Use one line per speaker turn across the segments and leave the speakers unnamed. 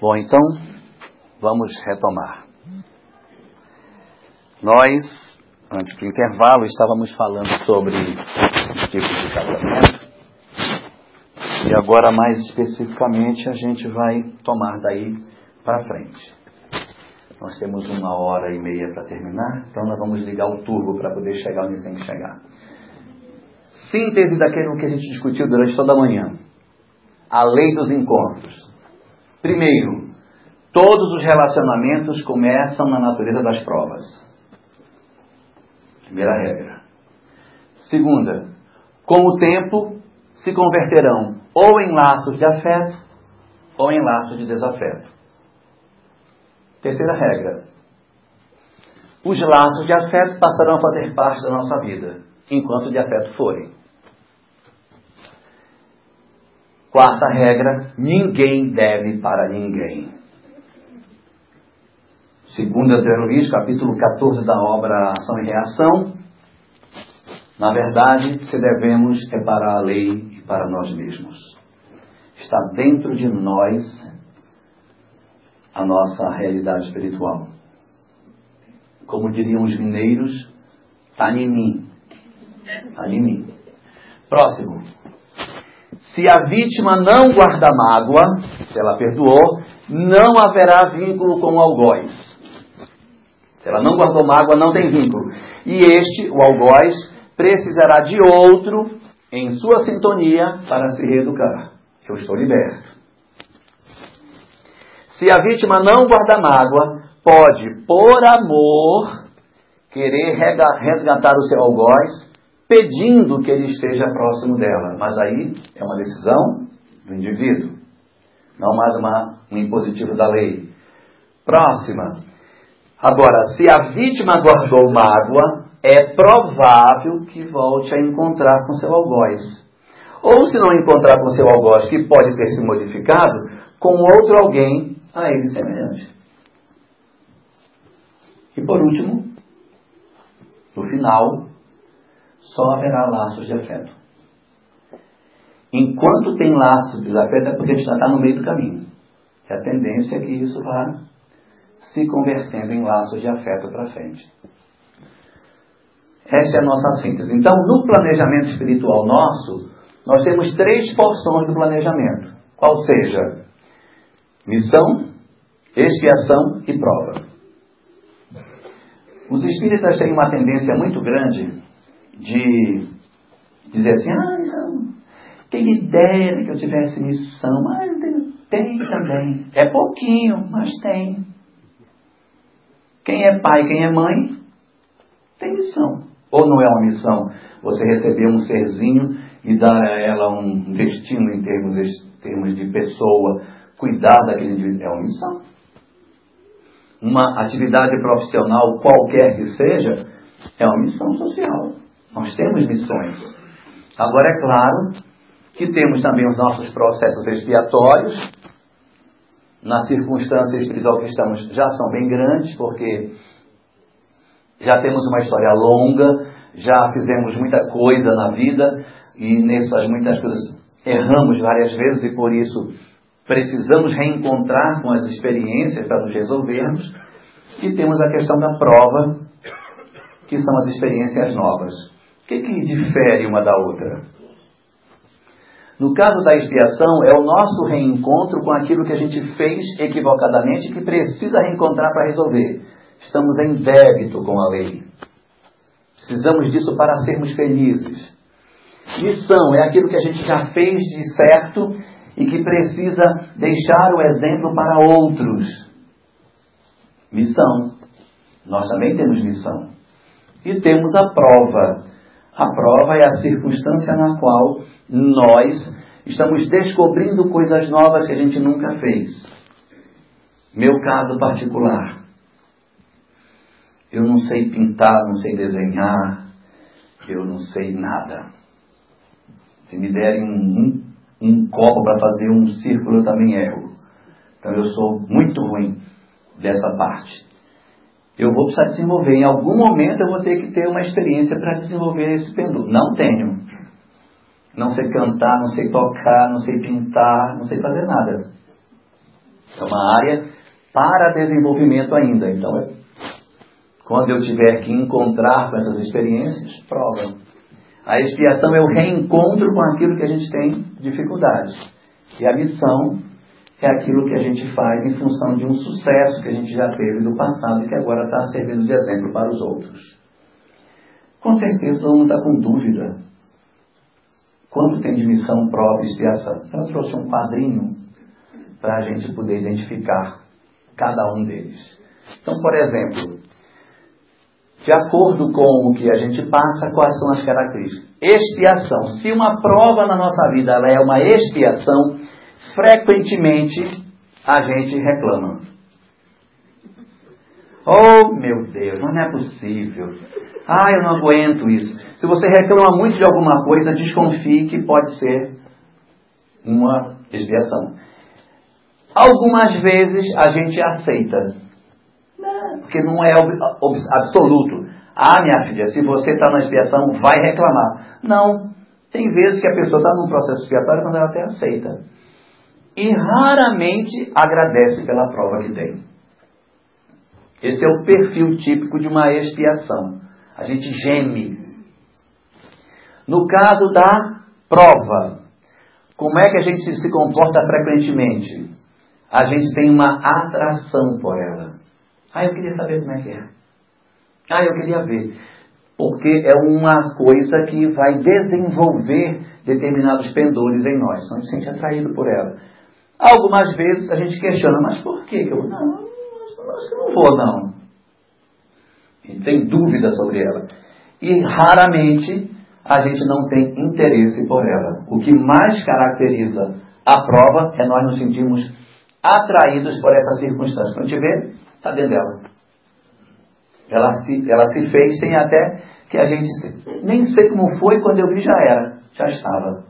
Bom, então vamos retomar. Nós, antes do intervalo, estávamos falando sobre os tipos de casamento. E agora, mais especificamente, a gente vai tomar daí para frente. Nós temos uma hora e meia para terminar, então nós vamos ligar o turbo para poder chegar onde tem que chegar. Síntese daquilo que a gente discutiu durante toda a manhã. A lei dos encontros. Primeiro, todos os relacionamentos começam na natureza das provas. Primeira regra. Segunda, com o tempo se converterão ou em laços de afeto ou em laços de desafeto. Terceira regra. Os laços de afeto passarão a fazer parte da nossa vida, enquanto de afeto forem. Quarta regra: ninguém deve para ninguém. Segundo André capítulo 14 da obra Ação e Reação, na verdade, se devemos é para a lei e para nós mesmos. Está dentro de nós a nossa realidade espiritual. Como diriam os mineiros, está em mim. Está em mim. Próximo. Se a vítima não guarda mágoa, se ela perdoou, não haverá vínculo com o algoz. Se ela não guardou mágoa, não tem vínculo. E este, o algoz, precisará de outro em sua sintonia para se reeducar. Eu estou liberto. Se a vítima não guarda mágoa, pode, por amor, querer resgatar o seu algoz pedindo que ele esteja próximo dela. Mas aí é uma decisão do indivíduo, não mais uma, um impositivo da lei. Próxima. Agora, se a vítima guardou mágoa, é provável que volte a encontrar com seu algoz. Ou se não encontrar com seu algoz, que pode ter se modificado, com outro alguém a ele semelhante. E por último, no final, só haverá laços de afeto. Enquanto tem laços de afeto, é porque a gente já está no meio do caminho. E a tendência é que isso vá se convertendo em laços de afeto para frente. Essa é a nossa síntese. Então, no planejamento espiritual nosso, nós temos três porções do planejamento. Qual seja? Missão, expiação e prova. Os espíritas têm uma tendência muito grande de dizer assim, ah, não, quem ideia que eu tivesse missão, mas tem também. É pouquinho, mas tem. Quem é pai, quem é mãe, tem missão. Ou não é uma missão você receber um serzinho e dar a ela um destino em termos, em termos de pessoa, cuidar daquele indivíduo. É uma missão. Uma atividade profissional qualquer que seja, é uma missão social. Nós temos missões. Agora, é claro que temos também os nossos processos expiatórios. Na circunstância espiritual que estamos, já são bem grandes, porque já temos uma história longa, já fizemos muita coisa na vida e nessas muitas coisas erramos várias vezes e por isso precisamos reencontrar com as experiências para nos resolvermos. E temos a questão da prova, que são as experiências novas. Que, que difere uma da outra? No caso da expiação, é o nosso reencontro com aquilo que a gente fez equivocadamente que precisa reencontrar para resolver. Estamos em débito com a lei. Precisamos disso para sermos felizes. Missão é aquilo que a gente já fez de certo e que precisa deixar o exemplo para outros. Missão. Nós também temos missão. E temos a prova. A prova é a circunstância na qual nós estamos descobrindo coisas novas que a gente nunca fez. Meu caso particular. Eu não sei pintar, não sei desenhar, eu não sei nada. Se me derem um, um, copo para fazer um círculo, eu também erro. Então eu sou muito ruim dessa parte eu vou precisar desenvolver. Em algum momento eu vou ter que ter uma experiência para desenvolver esse pêndulo. Não tenho. Não sei cantar, não sei tocar, não sei pintar, não sei fazer nada. É uma área para desenvolvimento ainda. Então, é, quando eu tiver que encontrar com essas experiências, prova. A expiação é o reencontro com aquilo que a gente tem dificuldade. E a missão é aquilo que a gente faz em função de um sucesso que a gente já teve no passado e que agora está servindo de exemplo para os outros. Com certeza todo mundo está com dúvida. Quanto tem de missão, prova e expiação? Então eu trouxe um quadrinho para a gente poder identificar cada um deles. Então, por exemplo, de acordo com o que a gente passa, quais são as características? Expiação. Se uma prova na nossa vida é uma expiação, frequentemente a gente reclama. Oh, meu Deus, mas não é possível. Ah, eu não aguento isso. Se você reclama muito de alguma coisa, desconfie que pode ser uma expiação. Algumas vezes a gente aceita, porque não é absoluto. Ah, minha filha, se você está na expiação, vai reclamar. Não. Tem vezes que a pessoa está num processo expiatório quando ela até aceita e raramente agradece pela prova que tem. Esse é o perfil típico de uma expiação. A gente geme. No caso da prova, como é que a gente se comporta frequentemente? A gente tem uma atração por ela. Ah, eu queria saber como é que é. Ah, eu queria ver. Porque é uma coisa que vai desenvolver determinados pendores em nós. Então a gente se sente atraído por ela. Algumas vezes a gente questiona, mas por que eu não? Acho que não vou, não. E tem dúvida sobre ela. E raramente a gente não tem interesse por ela. O que mais caracteriza a prova é nós nos sentirmos atraídos por essa circunstância. Quando a gente vê, está dentro dela. Ela se, ela se fez sem até que a gente. Nem sei como foi, quando eu vi já era, já estava.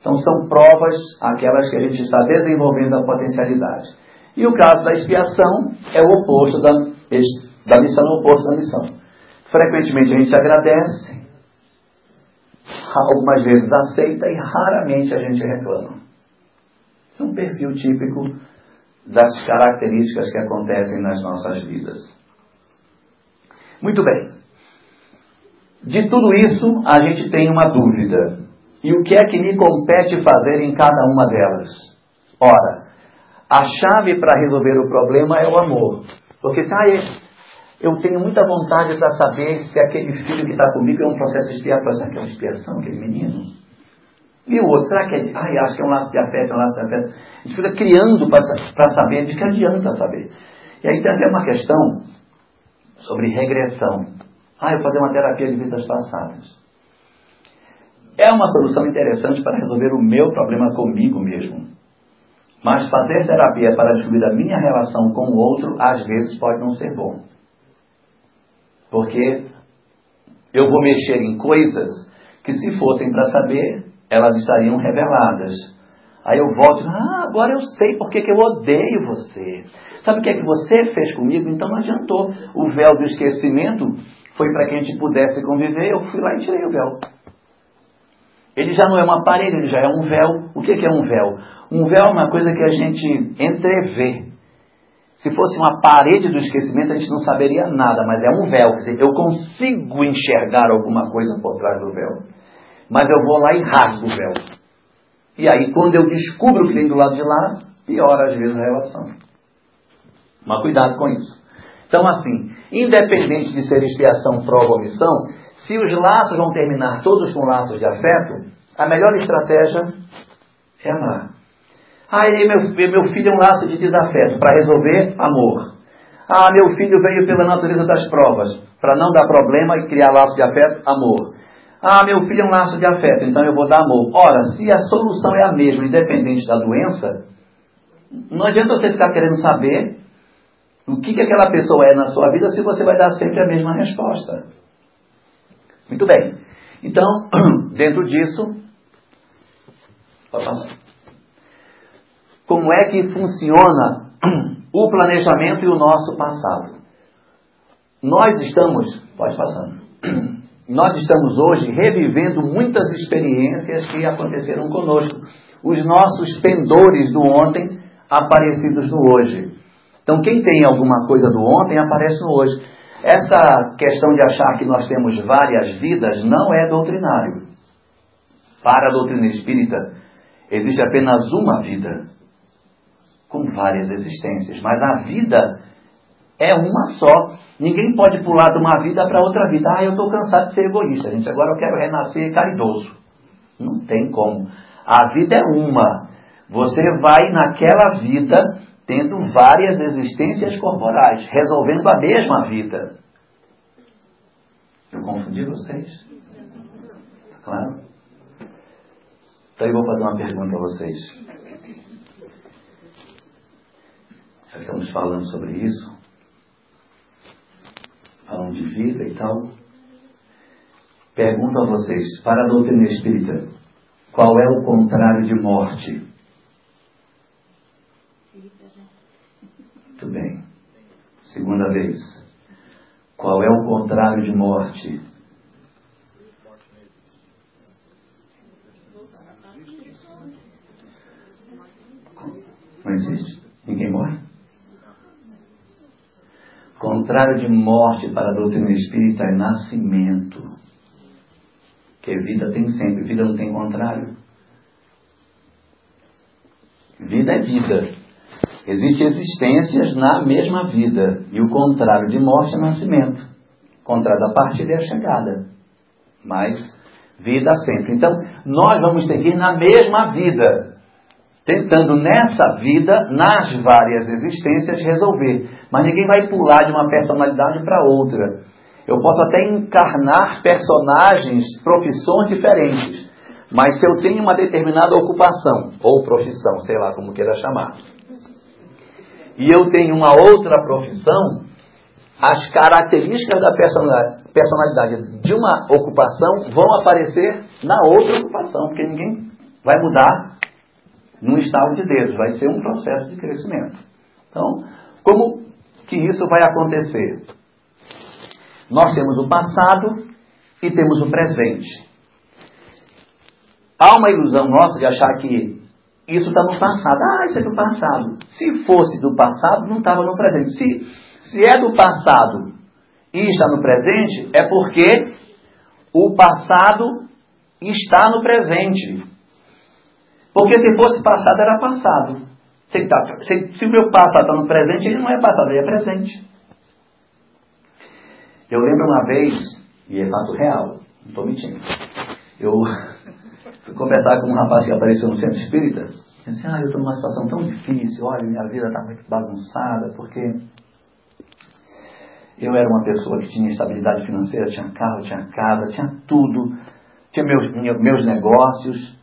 Então são provas aquelas que a gente está desenvolvendo a potencialidade. E o caso da expiação é o oposto da, da missão, é o oposto da missão. Frequentemente a gente agradece, algumas vezes aceita e raramente a gente reclama. Isso é um perfil típico das características que acontecem nas nossas vidas. Muito bem. De tudo isso, a gente tem uma dúvida. E o que é que me compete fazer em cada uma delas? Ora, a chave para resolver o problema é o amor. Porque se ah, eu tenho muita vontade para saber se aquele filho que está comigo é um processo expiatório. Será que é uma expiação, aquele menino? E o outro, será que é. Ai, acho que é um laço de afeto, é um laço de afeto. A gente fica criando para saber, de que adianta saber. E aí tem até uma questão sobre regressão. Ah, eu fazer uma terapia de vidas passadas. É uma solução interessante para resolver o meu problema comigo mesmo. Mas fazer terapia para descobrir a minha relação com o outro, às vezes pode não ser bom. Porque eu vou mexer em coisas que, se fossem para saber, elas estariam reveladas. Aí eu volto ah, agora eu sei porque que eu odeio você. Sabe o que é que você fez comigo? Então não adiantou. O véu do esquecimento foi para que a gente pudesse conviver. Eu fui lá e tirei o véu. Ele já não é uma parede, ele já é um véu. O que é um véu? Um véu é uma coisa que a gente entrevê. Se fosse uma parede do esquecimento, a gente não saberia nada, mas é um véu. Quer dizer, eu consigo enxergar alguma coisa por trás do véu. Mas eu vou lá e rasgo o véu. E aí, quando eu descubro o que tem do lado de lá, piora às vezes a relação. Mas cuidado com isso. Então, assim, independente de ser expiação, prova ou missão, se os laços vão terminar todos com laços de afeto, a melhor estratégia é amar. Ah, meu, meu filho é um laço de desafeto, para resolver, amor. Ah, meu filho veio pela natureza das provas, para não dar problema e criar laço de afeto, amor. Ah, meu filho é um laço de afeto, então eu vou dar amor. Ora, se a solução é a mesma, independente da doença, não adianta você ficar querendo saber o que, que aquela pessoa é na sua vida se você vai dar sempre a mesma resposta. Muito bem. Então, dentro disso, como é que funciona o planejamento e o nosso passado? Nós estamos, pode passar, nós estamos hoje revivendo muitas experiências que aconteceram conosco. Os nossos pendores do ontem aparecidos no hoje. Então, quem tem alguma coisa do ontem aparece no hoje. Essa questão de achar que nós temos várias vidas não é doutrinário. Para a doutrina espírita, existe apenas uma vida, com várias existências, mas a vida é uma só. Ninguém pode pular de uma vida para outra vida. Ah, eu estou cansado de ser egoísta, gente. Agora eu quero renascer caridoso. Não tem como. A vida é uma. Você vai naquela vida tendo várias existências corporais, resolvendo a mesma vida. Eu confundi vocês? Claro? Então eu vou fazer uma pergunta a vocês. Já estamos falando sobre isso, falando de vida e tal. Pergunto a vocês, para a doutrina espírita, qual é o contrário de morte? Muito bem. Segunda vez. Qual é o contrário de morte? Não existe? Ninguém morre? Contrário de morte para a doutrina espírita é nascimento. Que vida tem sempre, vida não tem contrário. Vida é vida. Existem existências na mesma vida. E o contrário de morte é nascimento. O contrário da partida é a chegada. Mas vida sempre. Então, nós vamos seguir na mesma vida tentando nessa vida, nas várias existências, resolver. Mas ninguém vai pular de uma personalidade para outra. Eu posso até encarnar personagens, profissões diferentes. Mas se eu tenho uma determinada ocupação, ou profissão, sei lá como queira chamar, e eu tenho uma outra profissão, as características da personalidade de uma ocupação vão aparecer na outra ocupação, porque ninguém vai mudar num estado de Deus, vai ser um processo de crescimento. Então, como que isso vai acontecer? Nós temos o passado e temos o presente. Há uma ilusão nossa de achar que isso está no passado. Ah, isso é do passado. Se fosse do passado, não estava no presente. Se, se é do passado e está no presente, é porque o passado está no presente. Porque se fosse passado, era passado. Se, tá, se, se o meu passado está no presente, ele não é passado, ele é presente. Eu lembro uma vez, e é fato real, não estou mentindo. Eu fui conversar com um rapaz que apareceu no centro espírita. Eu disse, ah, eu estou numa situação tão difícil, olha, minha vida está muito bagunçada, porque eu era uma pessoa que tinha estabilidade financeira, tinha carro, tinha casa, tinha tudo, tinha meus, meus negócios,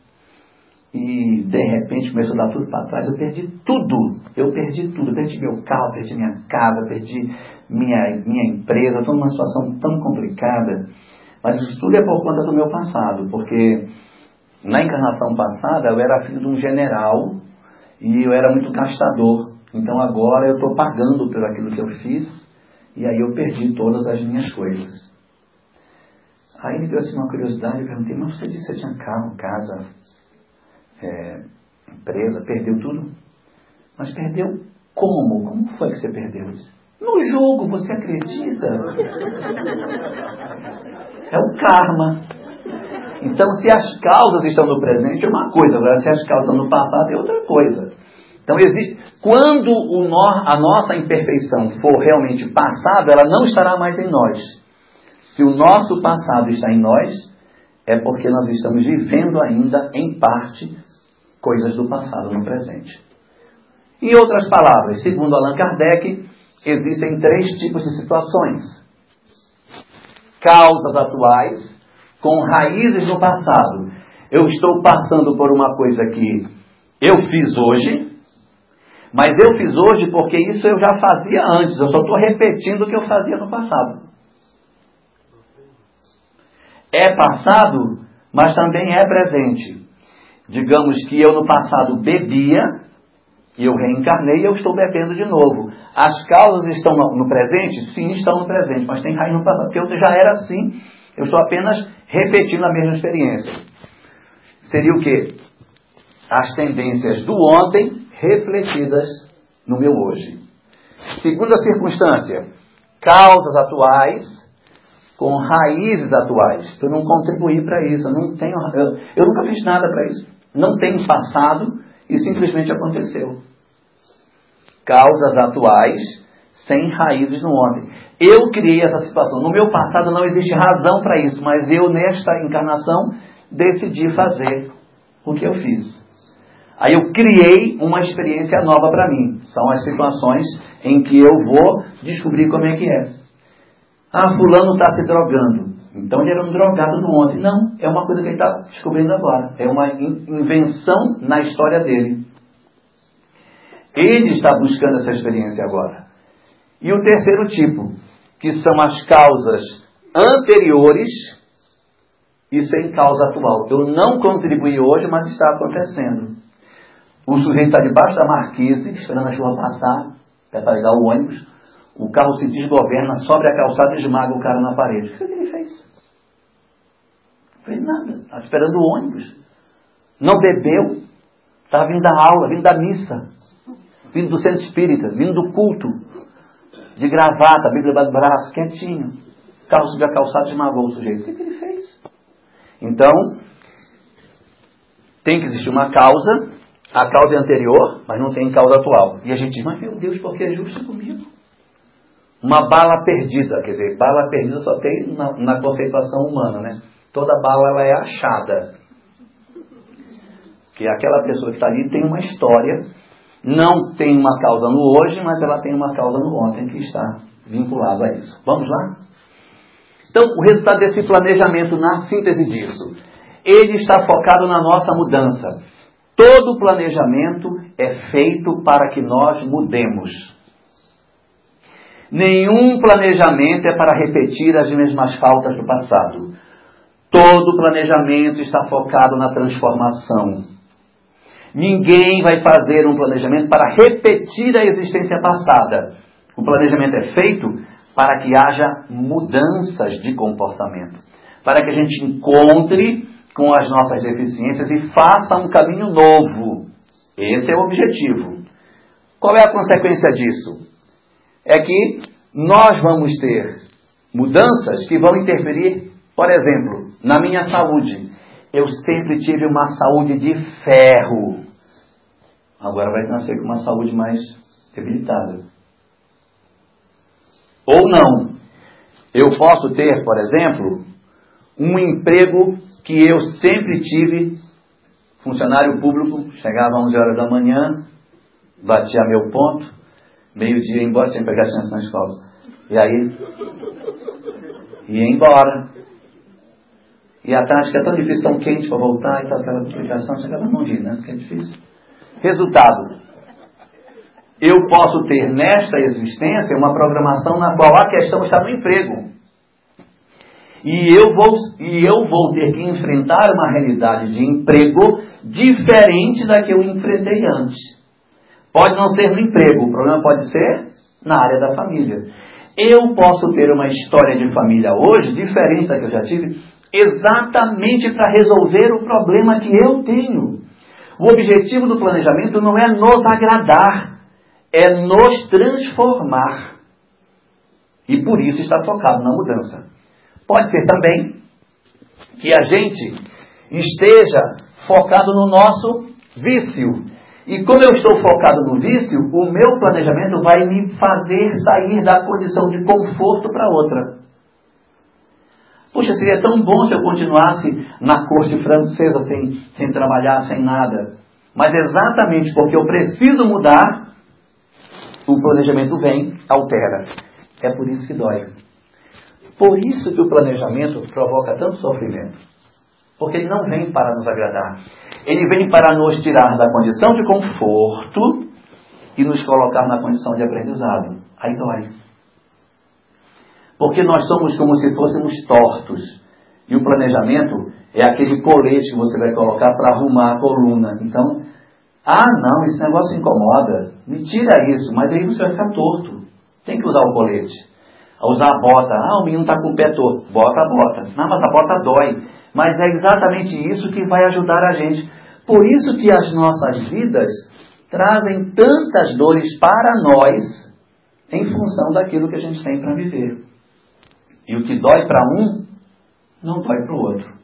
e de repente começou a dar tudo para trás. Eu perdi tudo. Eu perdi tudo. Eu perdi meu carro, perdi minha casa, perdi minha, minha empresa. Estou numa situação tão complicada. Mas isso tudo é por conta do meu passado, porque na encarnação passada eu era filho de um general e eu era muito gastador. Então agora eu estou pagando por aquilo que eu fiz e aí eu perdi todas as minhas coisas. Aí me deu assim uma curiosidade, eu perguntei, mas você disse que você tinha carro, casa, é, empresa, perdeu tudo. Mas perdeu como? Como foi que você perdeu isso? No jogo, você acredita? É o karma. Então, se as causas estão no presente, é uma coisa, agora se as causas estão no passado, é outra coisa. Então, existe, quando o a nossa imperfeição for realmente passada, ela não estará mais em nós. Se o nosso passado está em nós, é porque nós estamos vivendo ainda, em parte, coisas do passado no presente. Em outras palavras, segundo Allan Kardec, existem três tipos de situações: causas atuais com raízes no passado. Eu estou passando por uma coisa que eu fiz hoje, mas eu fiz hoje porque isso eu já fazia antes, eu só estou repetindo o que eu fazia no passado. É passado, mas também é presente. Digamos que eu no passado bebia, e eu reencarnei e eu estou bebendo de novo. As causas estão no presente? Sim, estão no presente, mas tem raiz no passado, porque eu já era assim, eu estou apenas repetindo a mesma experiência. Seria o quê? As tendências do ontem refletidas no meu hoje. Segunda circunstância, causas atuais com raízes atuais. Eu não contribuí para isso, eu não tenho, eu, eu nunca fiz nada para isso. Não tem passado e simplesmente aconteceu. Causas atuais sem raízes no ontem. Eu criei essa situação. No meu passado não existe razão para isso, mas eu, nesta encarnação, decidi fazer o que eu fiz. Aí eu criei uma experiência nova para mim. São as situações em que eu vou descobrir como é que é. Ah, fulano está se drogando. Então ele era um drogado do ontem. Não, é uma coisa que ele está descobrindo agora. É uma invenção na história dele. Ele está buscando essa experiência agora. E o terceiro tipo, que são as causas anteriores e sem causa atual. Eu não contribuí hoje, mas está acontecendo. O sujeito está debaixo da marquise, esperando a chuva passar, para ligar o ônibus. O carro se desgoverna, sobe a calçada e esmaga o cara na parede. O que ele fez? Não fez nada. Estava esperando o ônibus. Não bebeu. Estava vindo da aula, vindo da missa. Vindo do centro espírita, vindo do culto de gravata, Bíblia debaixo do braço, quietinho. O carro subiu a calçada e esmagou o sujeito. O que, que ele fez? Então, tem que existir uma causa, a causa é anterior, mas não tem causa atual. E a gente diz, mas meu Deus, porque é justo comigo? Uma bala perdida, quer dizer, bala perdida só tem na, na conceituação humana, né? Toda bala ela é achada. Que aquela pessoa que está ali tem uma história não tem uma causa no hoje, mas ela tem uma causa no ontem que está vinculado a isso. Vamos lá? Então, o resultado desse planejamento, na síntese disso, ele está focado na nossa mudança. Todo planejamento é feito para que nós mudemos. Nenhum planejamento é para repetir as mesmas faltas do passado. Todo planejamento está focado na transformação. Ninguém vai fazer um planejamento para repetir a existência passada. O planejamento é feito para que haja mudanças de comportamento, para que a gente encontre com as nossas deficiências e faça um caminho novo. Esse é o objetivo. Qual é a consequência disso? É que nós vamos ter mudanças que vão interferir, por exemplo, na minha saúde. Eu sempre tive uma saúde de ferro. Agora vai nascer com uma saúde mais debilitada. Ou não. Eu posso ter, por exemplo, um emprego que eu sempre tive, funcionário público, chegava às 11 horas da manhã, batia meu ponto, meio-dia ia embora, tinha que pegar chance na escola. E aí, ia embora. E a tarde que é tão difícil, tão quente para voltar e tal, aquela complicação, chegava no dia, né? Porque é difícil. Resultado: eu posso ter nesta existência uma programação na qual a questão está no emprego. E eu vou, e eu vou ter que enfrentar uma realidade de emprego diferente da que eu enfrentei antes. Pode não ser no emprego, o problema pode ser na área da família. Eu posso ter uma história de família hoje diferente da que eu já tive, exatamente para resolver o problema que eu tenho. O objetivo do planejamento não é nos agradar, é nos transformar. E por isso está focado na mudança. Pode ser também que a gente esteja focado no nosso vício. E como eu estou focado no vício, o meu planejamento vai me fazer sair da condição de conforto para outra. Puxa, seria tão bom se eu continuasse na corte francesa sem, sem trabalhar, sem nada. Mas exatamente porque eu preciso mudar, o planejamento vem, altera. É por isso que dói. Por isso que o planejamento provoca tanto sofrimento. Porque ele não vem para nos agradar. Ele vem para nos tirar da condição de conforto e nos colocar na condição de aprendizado. Aí dói. Porque nós somos como se fôssemos tortos. E o planejamento é aquele colete que você vai colocar para arrumar a coluna. Então, ah, não, esse negócio incomoda. Me tira isso, mas aí você vai ficar torto. Tem que usar o colete. Usar a bota. Ah, o menino está com o pé torto. Bota a bota. Não, mas a bota dói. Mas é exatamente isso que vai ajudar a gente. Por isso que as nossas vidas trazem tantas dores para nós em função daquilo que a gente tem para viver. E o que dói para um, não dói para o outro.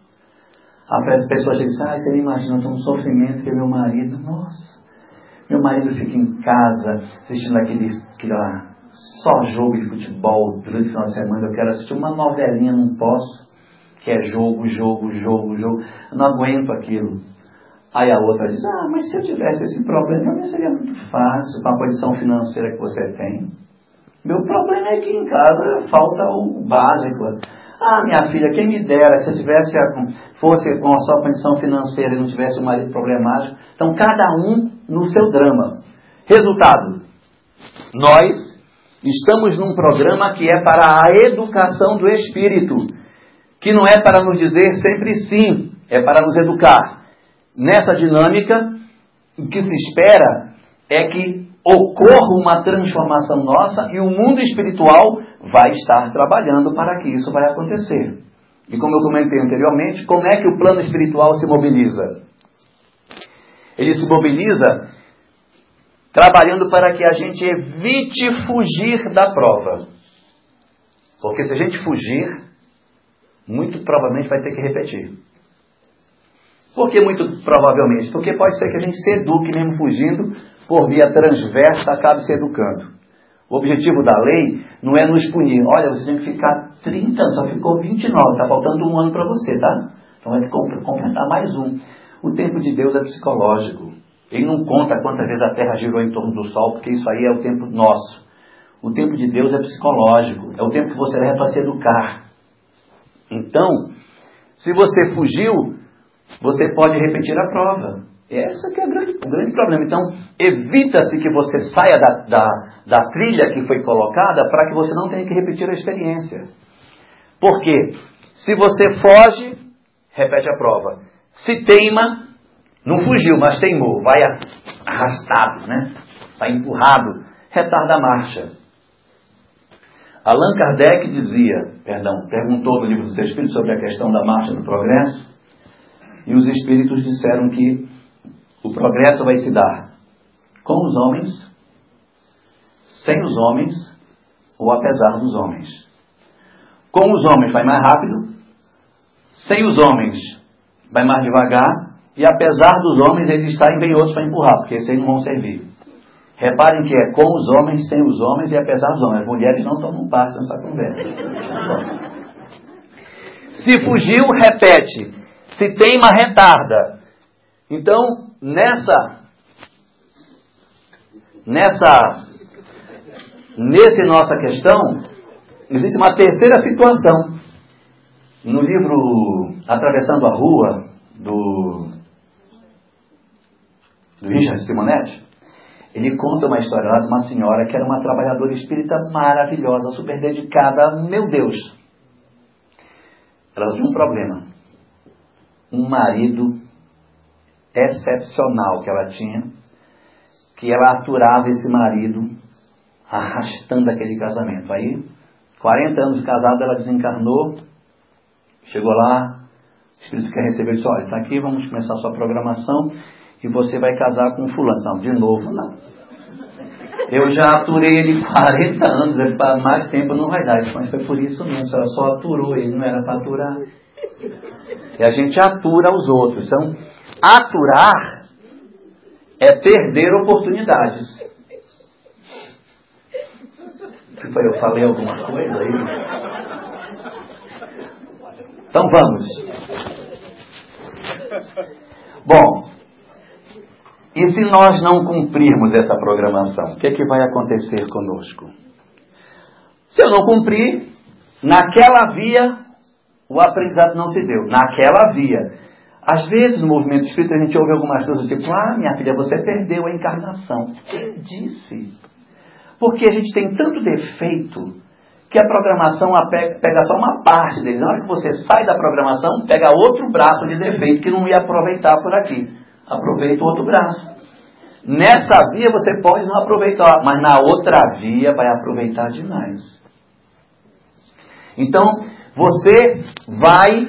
A pessoa chega e diz, ah, você imagina, eu estou um sofrimento que meu marido, nossa, meu marido fica em casa assistindo aquele, aquele lá, só jogo de futebol durante o final de semana, eu quero assistir uma novelinha, não posso, que é jogo, jogo, jogo, jogo, eu não aguento aquilo. Aí a outra diz, ah, mas se eu tivesse esse problema, mim seria muito fácil, com a posição financeira que você tem. Meu problema é que em casa falta o básico. Ah, minha filha, quem me dera, se eu tivesse, fosse com a sua condição financeira e não tivesse um marido problemático. Então, cada um no seu drama. Resultado: nós estamos num programa que é para a educação do espírito, que não é para nos dizer sempre sim, é para nos educar. Nessa dinâmica, o que se espera é que ocorra uma transformação nossa e o mundo espiritual vai estar trabalhando para que isso vai acontecer. E como eu comentei anteriormente, como é que o plano espiritual se mobiliza? Ele se mobiliza trabalhando para que a gente evite fugir da prova. Porque se a gente fugir, muito provavelmente vai ter que repetir. Por que muito provavelmente? Porque pode ser que a gente se eduque mesmo fugindo, por via transversa, acabe se educando. O objetivo da lei não é nos punir. Olha, você tem que ficar 30 anos, só ficou 29, está faltando um ano para você, tá? Então vai completar mais um. O tempo de Deus é psicológico. Ele não conta quantas vezes a Terra girou em torno do Sol, porque isso aí é o tempo nosso. O tempo de Deus é psicológico. É o tempo que você leva para se educar. Então, se você fugiu, você pode repetir a prova. Esse que é o grande, o grande problema. Então, evita-se que você saia da, da, da trilha que foi colocada para que você não tenha que repetir a experiência. Por quê? Se você foge, repete a prova. Se teima, não fugiu, mas teimou, vai arrastado, né? Vai empurrado, retarda a marcha. Allan Kardec dizia, perdão, perguntou no livro dos Espíritos sobre a questão da marcha do progresso, e os Espíritos disseram que o progresso vai se dar com os homens, sem os homens ou apesar dos homens. Com os homens vai mais rápido, sem os homens vai mais devagar, e apesar dos homens, eles saem bem outros para empurrar, porque esses aí não vão servir. Reparem que é com os homens, sem os homens e apesar dos homens. As mulheres não tomam parte nessa conversa. Se fugiu, repete. Se teima, retarda. Então, nessa, nessa, nesse nossa questão, existe uma terceira situação. No livro Atravessando a Rua, do do Richard Simonetti, ele conta uma história lá de uma senhora que era uma trabalhadora espírita maravilhosa, super dedicada, meu Deus. Ela tinha um problema. Um marido excepcional que ela tinha, que ela aturava esse marido arrastando aquele casamento. Aí, 40 anos de casado, ela desencarnou, chegou lá, o espírito quer receber, disse, olha, está aqui, vamos começar a sua programação que você vai casar com fulano. Não, de novo não. Eu já aturei ele 40 anos, ele mais tempo não vai dar. Mas foi por isso mesmo, a senhora só aturou ele, não era para aturar. E a gente atura os outros. Então, aturar é perder oportunidades. Eu falei alguma coisa aí? Então vamos. Bom, e se nós não cumprirmos essa programação, o que, é que vai acontecer conosco? Se eu não cumprir, naquela via, o aprendizado não se deu. Naquela via. Às vezes, no movimento espírita, a gente ouve algumas coisas tipo: Ah, minha filha, você perdeu a encarnação. Quem disse? Porque a gente tem tanto defeito que a programação pega só uma parte dele. Na hora que você sai da programação, pega outro braço de defeito que não ia aproveitar por aqui aproveita o outro braço. Nessa via você pode não aproveitar, mas na outra via vai aproveitar demais. Então, você vai,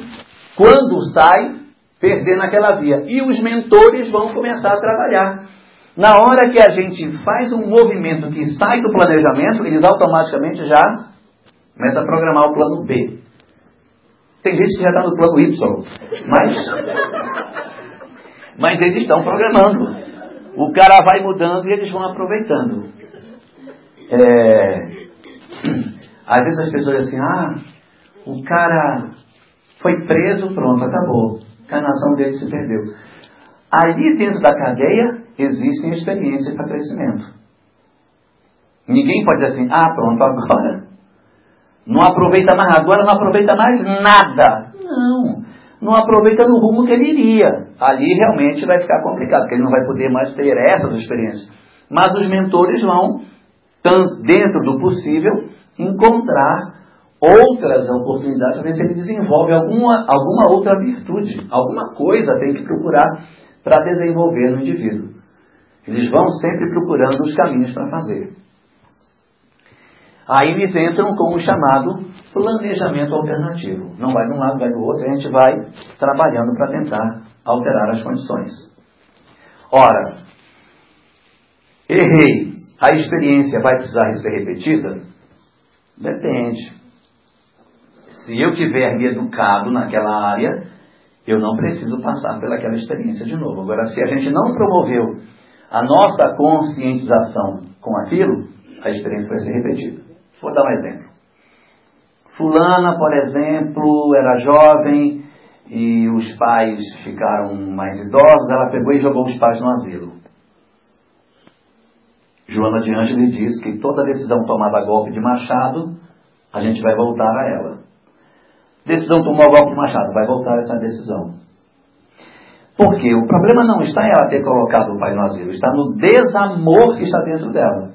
quando sai, perder naquela via. E os mentores vão começar a trabalhar. Na hora que a gente faz um movimento que sai do planejamento, eles automaticamente já começam a programar o plano B. Tem gente que já está no plano Y, mas, mas eles estão programando. O cara vai mudando e eles vão aproveitando. É, às vezes as pessoas assim, ah, o cara foi preso, pronto, acabou. A encarnação dele se perdeu. Ali dentro da cadeia existem experiências para crescimento. Ninguém pode dizer assim, ah, pronto, agora não aproveita mais, agora não aproveita mais nada. Não, não aproveita no rumo que ele iria. Ali realmente vai ficar complicado, porque ele não vai poder mais ter essas experiências. Mas os mentores vão, dentro do possível, encontrar outras oportunidades para ver se ele desenvolve alguma, alguma outra virtude. Alguma coisa tem que procurar para desenvolver no indivíduo. Eles vão sempre procurando os caminhos para fazer. Aí eles entram com o chamado planejamento alternativo. Não vai de um lado, vai do outro, a gente vai trabalhando para tentar alterar as condições. Ora, errei, a experiência vai precisar ser repetida? Depende. Se eu tiver me educado naquela área, eu não preciso passar pelaquela experiência de novo. Agora, se a gente não promoveu a nossa conscientização com aquilo, a experiência vai ser repetida. Vou dar um exemplo. Fulana, por exemplo, era jovem e os pais ficaram mais idosos, ela pegou e jogou os pais no asilo. Joana de Ângeles diz que toda decisão tomada a golpe de machado, a gente vai voltar a ela. Decisão tomou golpe de machado, vai voltar essa decisão. Porque o problema não está em ela ter colocado o pai no asilo, está no desamor que está dentro dela.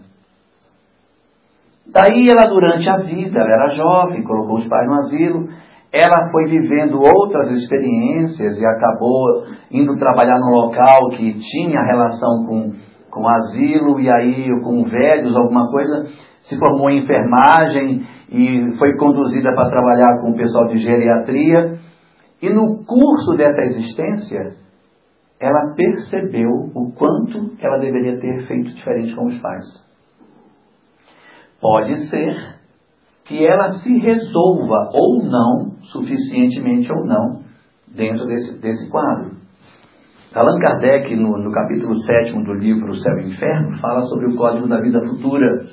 Daí ela, durante a vida, ela era jovem, colocou os pais no asilo, ela foi vivendo outras experiências e acabou indo trabalhar num local que tinha relação com, com asilo e aí com velhos, alguma coisa, se formou em enfermagem e foi conduzida para trabalhar com o pessoal de geriatria. E no curso dessa existência, ela percebeu o quanto ela deveria ter feito diferente com os pais. Pode ser que ela se resolva ou não, suficientemente ou não, dentro desse, desse quadro. Allan Kardec, no, no capítulo 7 do livro Céu e Inferno, fala sobre o código da vida futura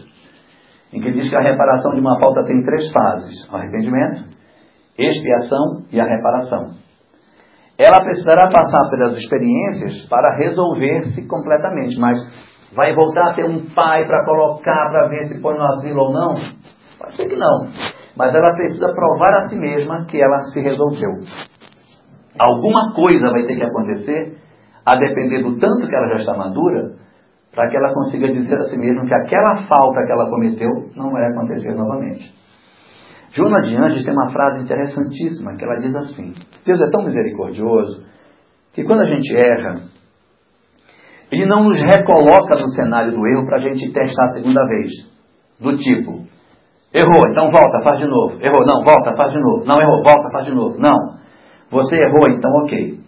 em que diz que a reparação de uma falta tem três fases: arrependimento, expiação e a reparação. Ela precisará passar pelas experiências para resolver-se completamente, mas vai voltar a ter um pai para colocar para ver se põe no asilo ou não? Pode ser que não. Mas ela precisa provar a si mesma que ela se resolveu. Alguma coisa vai ter que acontecer, a depender do tanto que ela já está madura, para que ela consiga dizer a si mesma que aquela falta que ela cometeu não vai acontecer novamente. Joana de Anjos tem uma frase interessantíssima que ela diz assim: Deus é tão misericordioso que quando a gente erra, Ele não nos recoloca no cenário do erro para a gente testar a segunda vez. Do tipo, errou, então volta, faz de novo. Errou, não, volta, faz de novo. Não, errou, volta, faz de novo. Não. Você errou, então ok.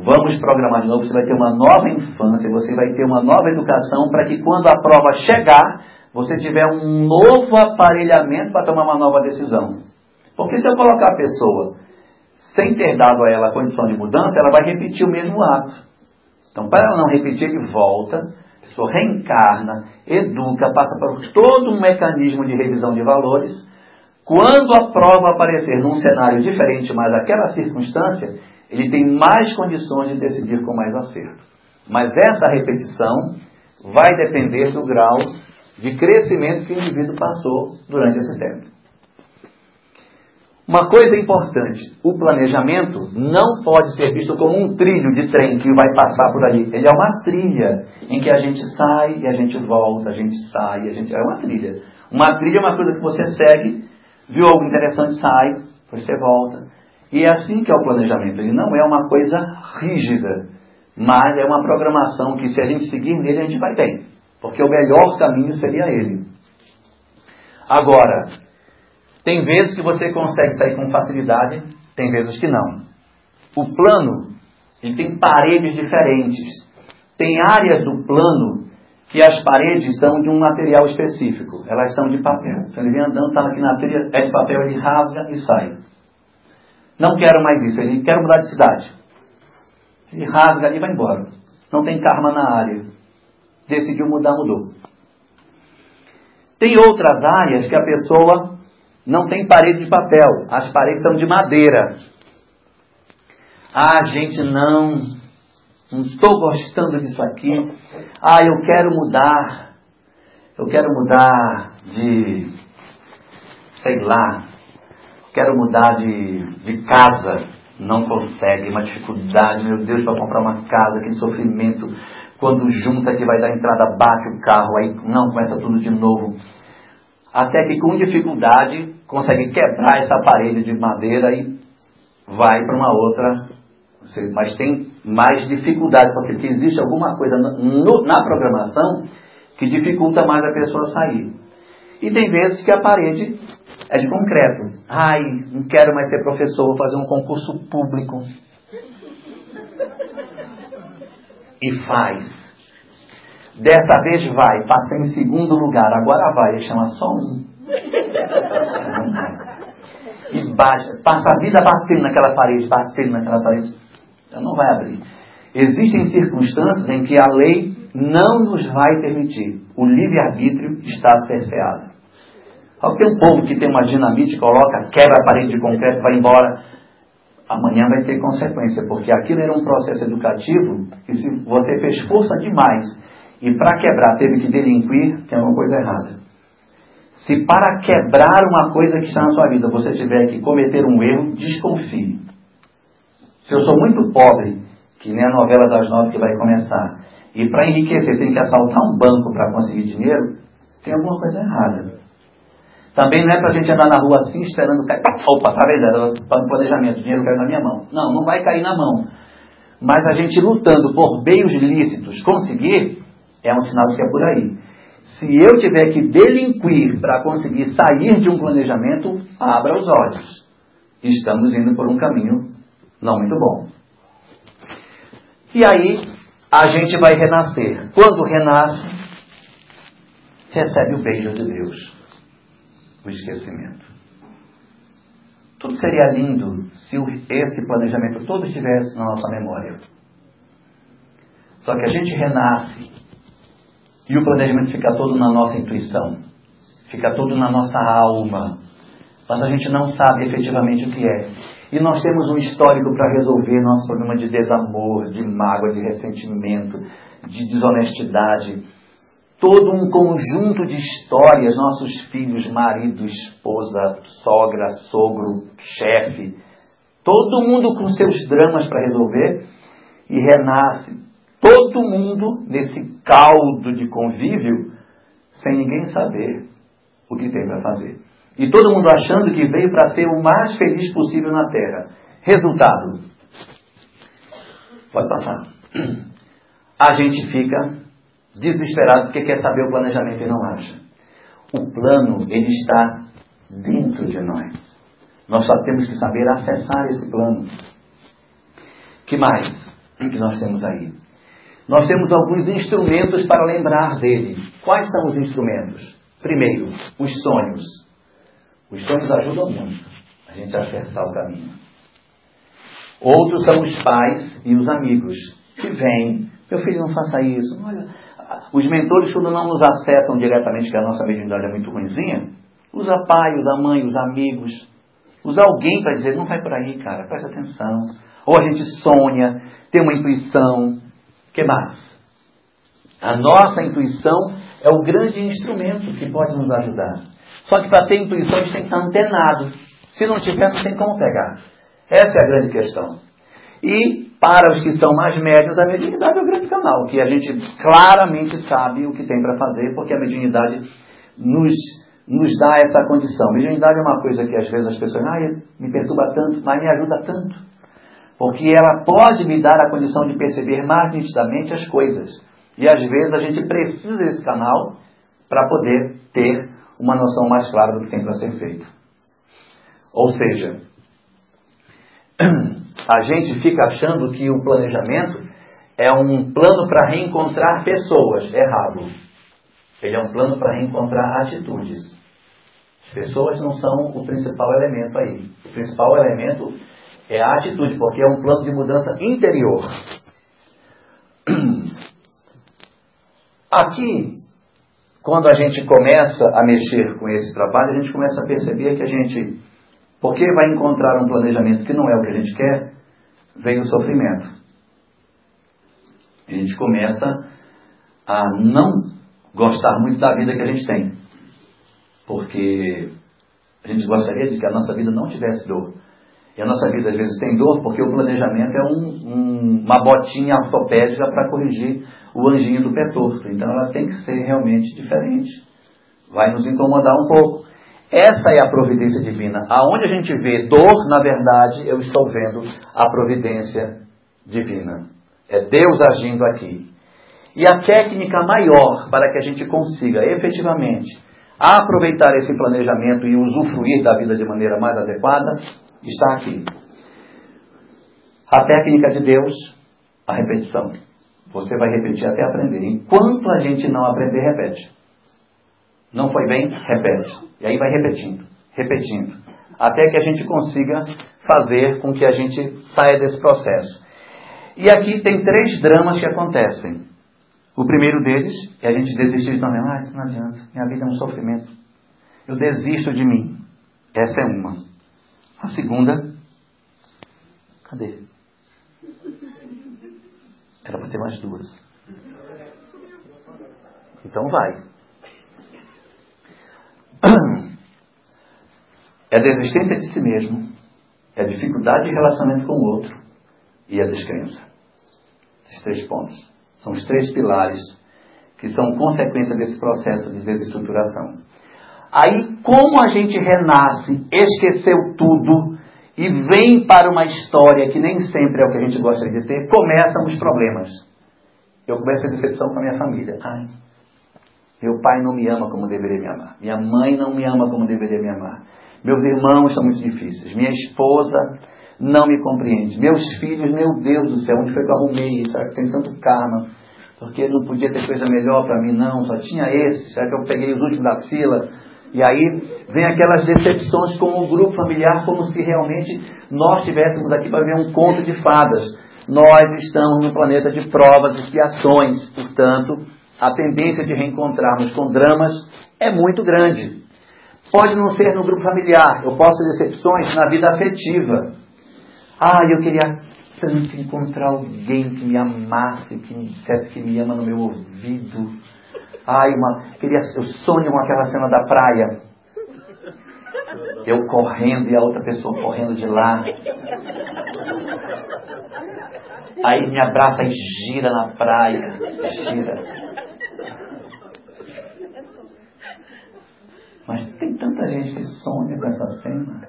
Vamos programar de novo, você vai ter uma nova infância, você vai ter uma nova educação para que quando a prova chegar, você tiver um novo aparelhamento para tomar uma nova decisão. Porque se eu colocar a pessoa sem ter dado a ela a condição de mudança, ela vai repetir o mesmo ato. Então, para ela não repetir, ele volta, a pessoa reencarna, educa, passa por todo um mecanismo de revisão de valores. Quando a prova aparecer num cenário diferente, mas aquela circunstância, ele tem mais condições de decidir com mais acerto. Mas essa repetição vai depender do grau de crescimento que o indivíduo passou durante esse tempo. Uma coisa importante: o planejamento não pode ser visto como um trilho de trem que vai passar por ali. Ele é uma trilha em que a gente sai e a gente volta, a gente sai, e a gente. É uma trilha. Uma trilha é uma coisa que você segue, viu algo interessante, sai, você volta. E é assim que é o planejamento. Ele não é uma coisa rígida, mas é uma programação que se a gente seguir nele, a gente vai bem. Porque o melhor caminho seria ele. Agora, tem vezes que você consegue sair com facilidade, tem vezes que não. O plano, ele tem paredes diferentes. Tem áreas do plano que as paredes são de um material específico. Elas são de papel. Então ele vem andando, está aqui na trilha, é de papel, ele rasga e sai. Não quero mais isso, ele quer mudar de cidade. Ele rasga e vai embora. Não tem karma na área. Decidiu mudar, mudou. Tem outras áreas que a pessoa não tem parede de papel, as paredes são de madeira. Ah, gente, não, não estou gostando disso aqui. Ah, eu quero mudar. Eu quero mudar de, sei lá, quero mudar de, de casa. Não consegue, uma dificuldade, meu Deus, para comprar uma casa, aquele sofrimento. Quando junta que vai dar entrada, bate o carro, aí não, começa tudo de novo. Até que com dificuldade consegue quebrar essa parede de madeira e vai para uma outra. Mas tem mais dificuldade, porque existe alguma coisa no, na programação que dificulta mais a pessoa sair. E tem vezes que a parede é de concreto. Ai, não quero mais ser professor, vou fazer um concurso público. E faz. Dessa vez vai, passa em segundo lugar, agora vai, ele chama só um. E baixa, passa a vida batendo naquela parede, batendo naquela parede. Então não vai abrir. Existem circunstâncias em que a lei não nos vai permitir. O livre-arbítrio está cerceado. Tem um povo que tem uma dinamite, coloca, quebra a parede de concreto, vai embora. Amanhã vai ter consequência, porque aquilo era um processo educativo que se você fez força demais e para quebrar teve que delinquir, tem alguma coisa errada. Se para quebrar uma coisa que está na sua vida você tiver que cometer um erro, desconfie. Se eu sou muito pobre, que nem a novela das nove que vai começar, e para enriquecer tem que assaltar um banco para conseguir dinheiro, tem alguma coisa errada. Também não é para a gente andar na rua assim esperando cair. Opa, vendo? Para o planejamento, o dinheiro caiu na minha mão. Não, não vai cair na mão. Mas a gente lutando por meios lícitos conseguir, é um sinal que é por aí. Se eu tiver que delinquir para conseguir sair de um planejamento, abra os olhos. Estamos indo por um caminho não muito bom. E aí, a gente vai renascer. Quando renasce, recebe o beijo de Deus, o esquecimento. Tudo seria lindo se esse planejamento todo estivesse na nossa memória. Só que a gente renasce e o planejamento fica todo na nossa intuição, fica todo na nossa alma, mas a gente não sabe efetivamente o que é. E nós temos um histórico para resolver nosso problema de desamor, de mágoa, de ressentimento, de desonestidade. Todo um conjunto de histórias, nossos filhos, marido, esposa, sogra, sogro, chefe, todo mundo com seus dramas para resolver e renasce todo mundo nesse caldo de convívio, sem ninguém saber o que tem para fazer. E todo mundo achando que veio para ser o mais feliz possível na Terra. Resultado: pode passar. A gente fica desesperado porque quer saber o planejamento e não acha. O plano, ele está dentro de nós. Nós só temos que saber acessar esse plano. que mais? Que nós temos aí? nós temos alguns instrumentos para lembrar dele. Quais são os instrumentos? Primeiro, os sonhos. Os sonhos ajudam muito a gente a acertar o caminho. Outros são os pais e os amigos que vêm. Meu filho, não faça isso. Olha, os mentores, quando não nos acessam diretamente, que a nossa mediunidade é muito ruimzinha, usa pai, usa mãe, usa amigos. Usa alguém para dizer, não vai por aí, cara, presta atenção. Ou a gente sonha, tem uma intuição, que mais? A nossa intuição é o grande instrumento que pode nos ajudar. Só que para ter intuição a gente tem que estar antenado. Se não tiver, não tem como pegar. Essa é a grande questão. E para os que são mais médios, a mediunidade é o grande canal, que a gente claramente sabe o que tem para fazer, porque a mediunidade nos, nos dá essa condição. Mediunidade é uma coisa que às vezes as pessoas, ah, me perturba tanto, mas me ajuda tanto. Porque ela pode me dar a condição de perceber mais nitidamente as coisas. E às vezes a gente precisa desse canal para poder ter uma noção mais clara do que tem para ser feito. Ou seja, a gente fica achando que o planejamento é um plano para reencontrar pessoas. Errado. Ele é um plano para reencontrar atitudes. As pessoas não são o principal elemento aí. O principal elemento é a atitude, porque é um plano de mudança interior. Aqui, quando a gente começa a mexer com esse trabalho, a gente começa a perceber que a gente, porque vai encontrar um planejamento que não é o que a gente quer, vem o sofrimento. A gente começa a não gostar muito da vida que a gente tem. Porque a gente gostaria de que a nossa vida não tivesse dor. E a nossa vida às vezes tem dor porque o planejamento é um, um, uma botinha ortopédica para corrigir o anjinho do pé torto. Então ela tem que ser realmente diferente. Vai nos incomodar um pouco. Essa é a providência divina. Aonde a gente vê dor, na verdade, eu estou vendo a providência divina. É Deus agindo aqui. E a técnica maior para que a gente consiga efetivamente aproveitar esse planejamento e usufruir da vida de maneira mais adequada está aqui. A técnica de Deus, a repetição. Você vai repetir até aprender. Enquanto a gente não aprender, repete. Não foi bem? Repete. E aí vai repetindo, repetindo. Até que a gente consiga fazer com que a gente saia desse processo. E aqui tem três dramas que acontecem. O primeiro deles é a gente desistir de nós mesmos. Ah, isso não adianta. Minha vida é um sofrimento. Eu desisto de mim. Essa é uma. A segunda. Cadê? Era para ter mais duas. Então vai. É a desistência de si mesmo, é a dificuldade de relacionamento com o outro e a descrença. Esses três pontos. São os três pilares que são consequência desse processo de desestruturação. Aí, como a gente renasce, esqueceu tudo e vem para uma história que nem sempre é o que a gente gosta de ter, começam os problemas. Eu começo a decepção com a minha família. Ai, meu pai não me ama como deveria me amar. Minha mãe não me ama como deveria me amar. Meus irmãos são muito difíceis. Minha esposa não me compreende. Meus filhos, meu Deus do céu, onde foi que eu arrumei? Será que tem tanto karma? Porque não podia ter coisa melhor para mim, não. Só tinha esse. Será que eu peguei os últimos da fila? E aí vem aquelas decepções com o grupo familiar, como se realmente nós estivéssemos aqui para ver um conto de fadas. Nós estamos no planeta de provas e expiações, portanto, a tendência de reencontrarmos com dramas é muito grande. Pode não ser no grupo familiar, eu posso ter decepções na vida afetiva. Ah, eu queria tanto encontrar alguém que me amasse, que me dissesse que me ama no meu ouvido. Ai, uma, queria, eu sonho com aquela cena da praia. Eu correndo e a outra pessoa correndo de lá. Aí me abraça e gira na praia. Gira. Mas tem tanta gente que sonha com essa cena.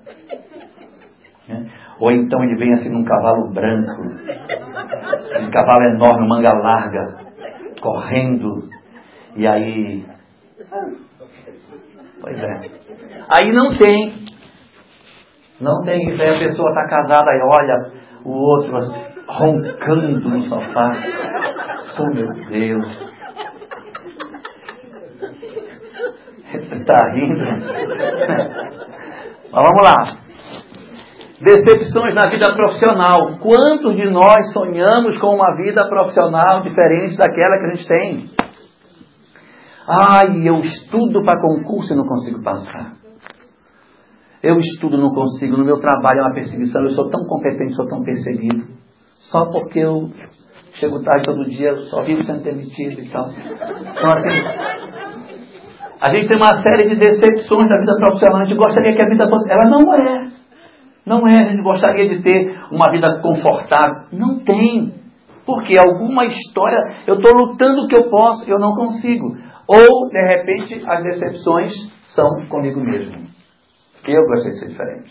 Né? Ou então ele vem assim num cavalo branco, um cavalo enorme, manga larga, correndo, e aí. Pois é. Aí não tem. Não tem. Aí a pessoa está casada e olha o outro roncando no sofá. Oh meu Deus. Você está rindo? Mas vamos lá. Decepções na vida profissional. Quantos de nós sonhamos com uma vida profissional diferente daquela que a gente tem? Ai, eu estudo para concurso e não consigo passar. Eu estudo, não consigo. No meu trabalho é uma perseguição. Eu sou tão competente, sou tão perseguido. Só porque eu chego tarde todo dia, só vivo sendo demitido e tal. Então, assim, a gente tem uma série de decepções da vida profissional. A gente gostaria que a vida fosse. Ela não é. Não é. A gente gostaria de ter uma vida confortável. Não tem. Porque alguma história. Eu estou lutando o que eu posso, eu não consigo. Ou, de repente, as decepções são comigo mesmo. Eu gostaria de ser diferente.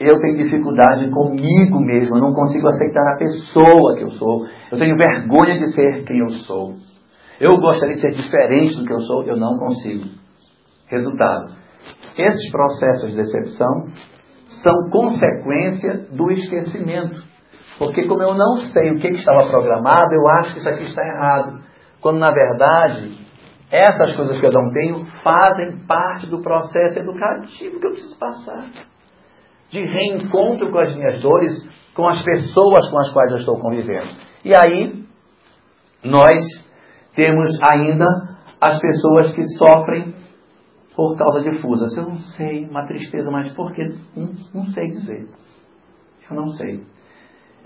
Eu tenho dificuldade comigo mesmo. Eu não consigo aceitar a pessoa que eu sou. Eu tenho vergonha de ser quem eu sou. Eu gostaria de ser diferente do que eu sou, eu não consigo. Resultado: esses processos de decepção são consequência do esquecimento. Porque como eu não sei o que, que estava programado, eu acho que isso aqui está errado. Quando na verdade, essas coisas que eu não tenho fazem parte do processo educativo que eu preciso passar. De reencontro com as minhas dores, com as pessoas com as quais eu estou convivendo. E aí, nós temos ainda as pessoas que sofrem por causa de fusas. Eu não sei, uma tristeza, mas por que? Não, não sei dizer. Eu não sei.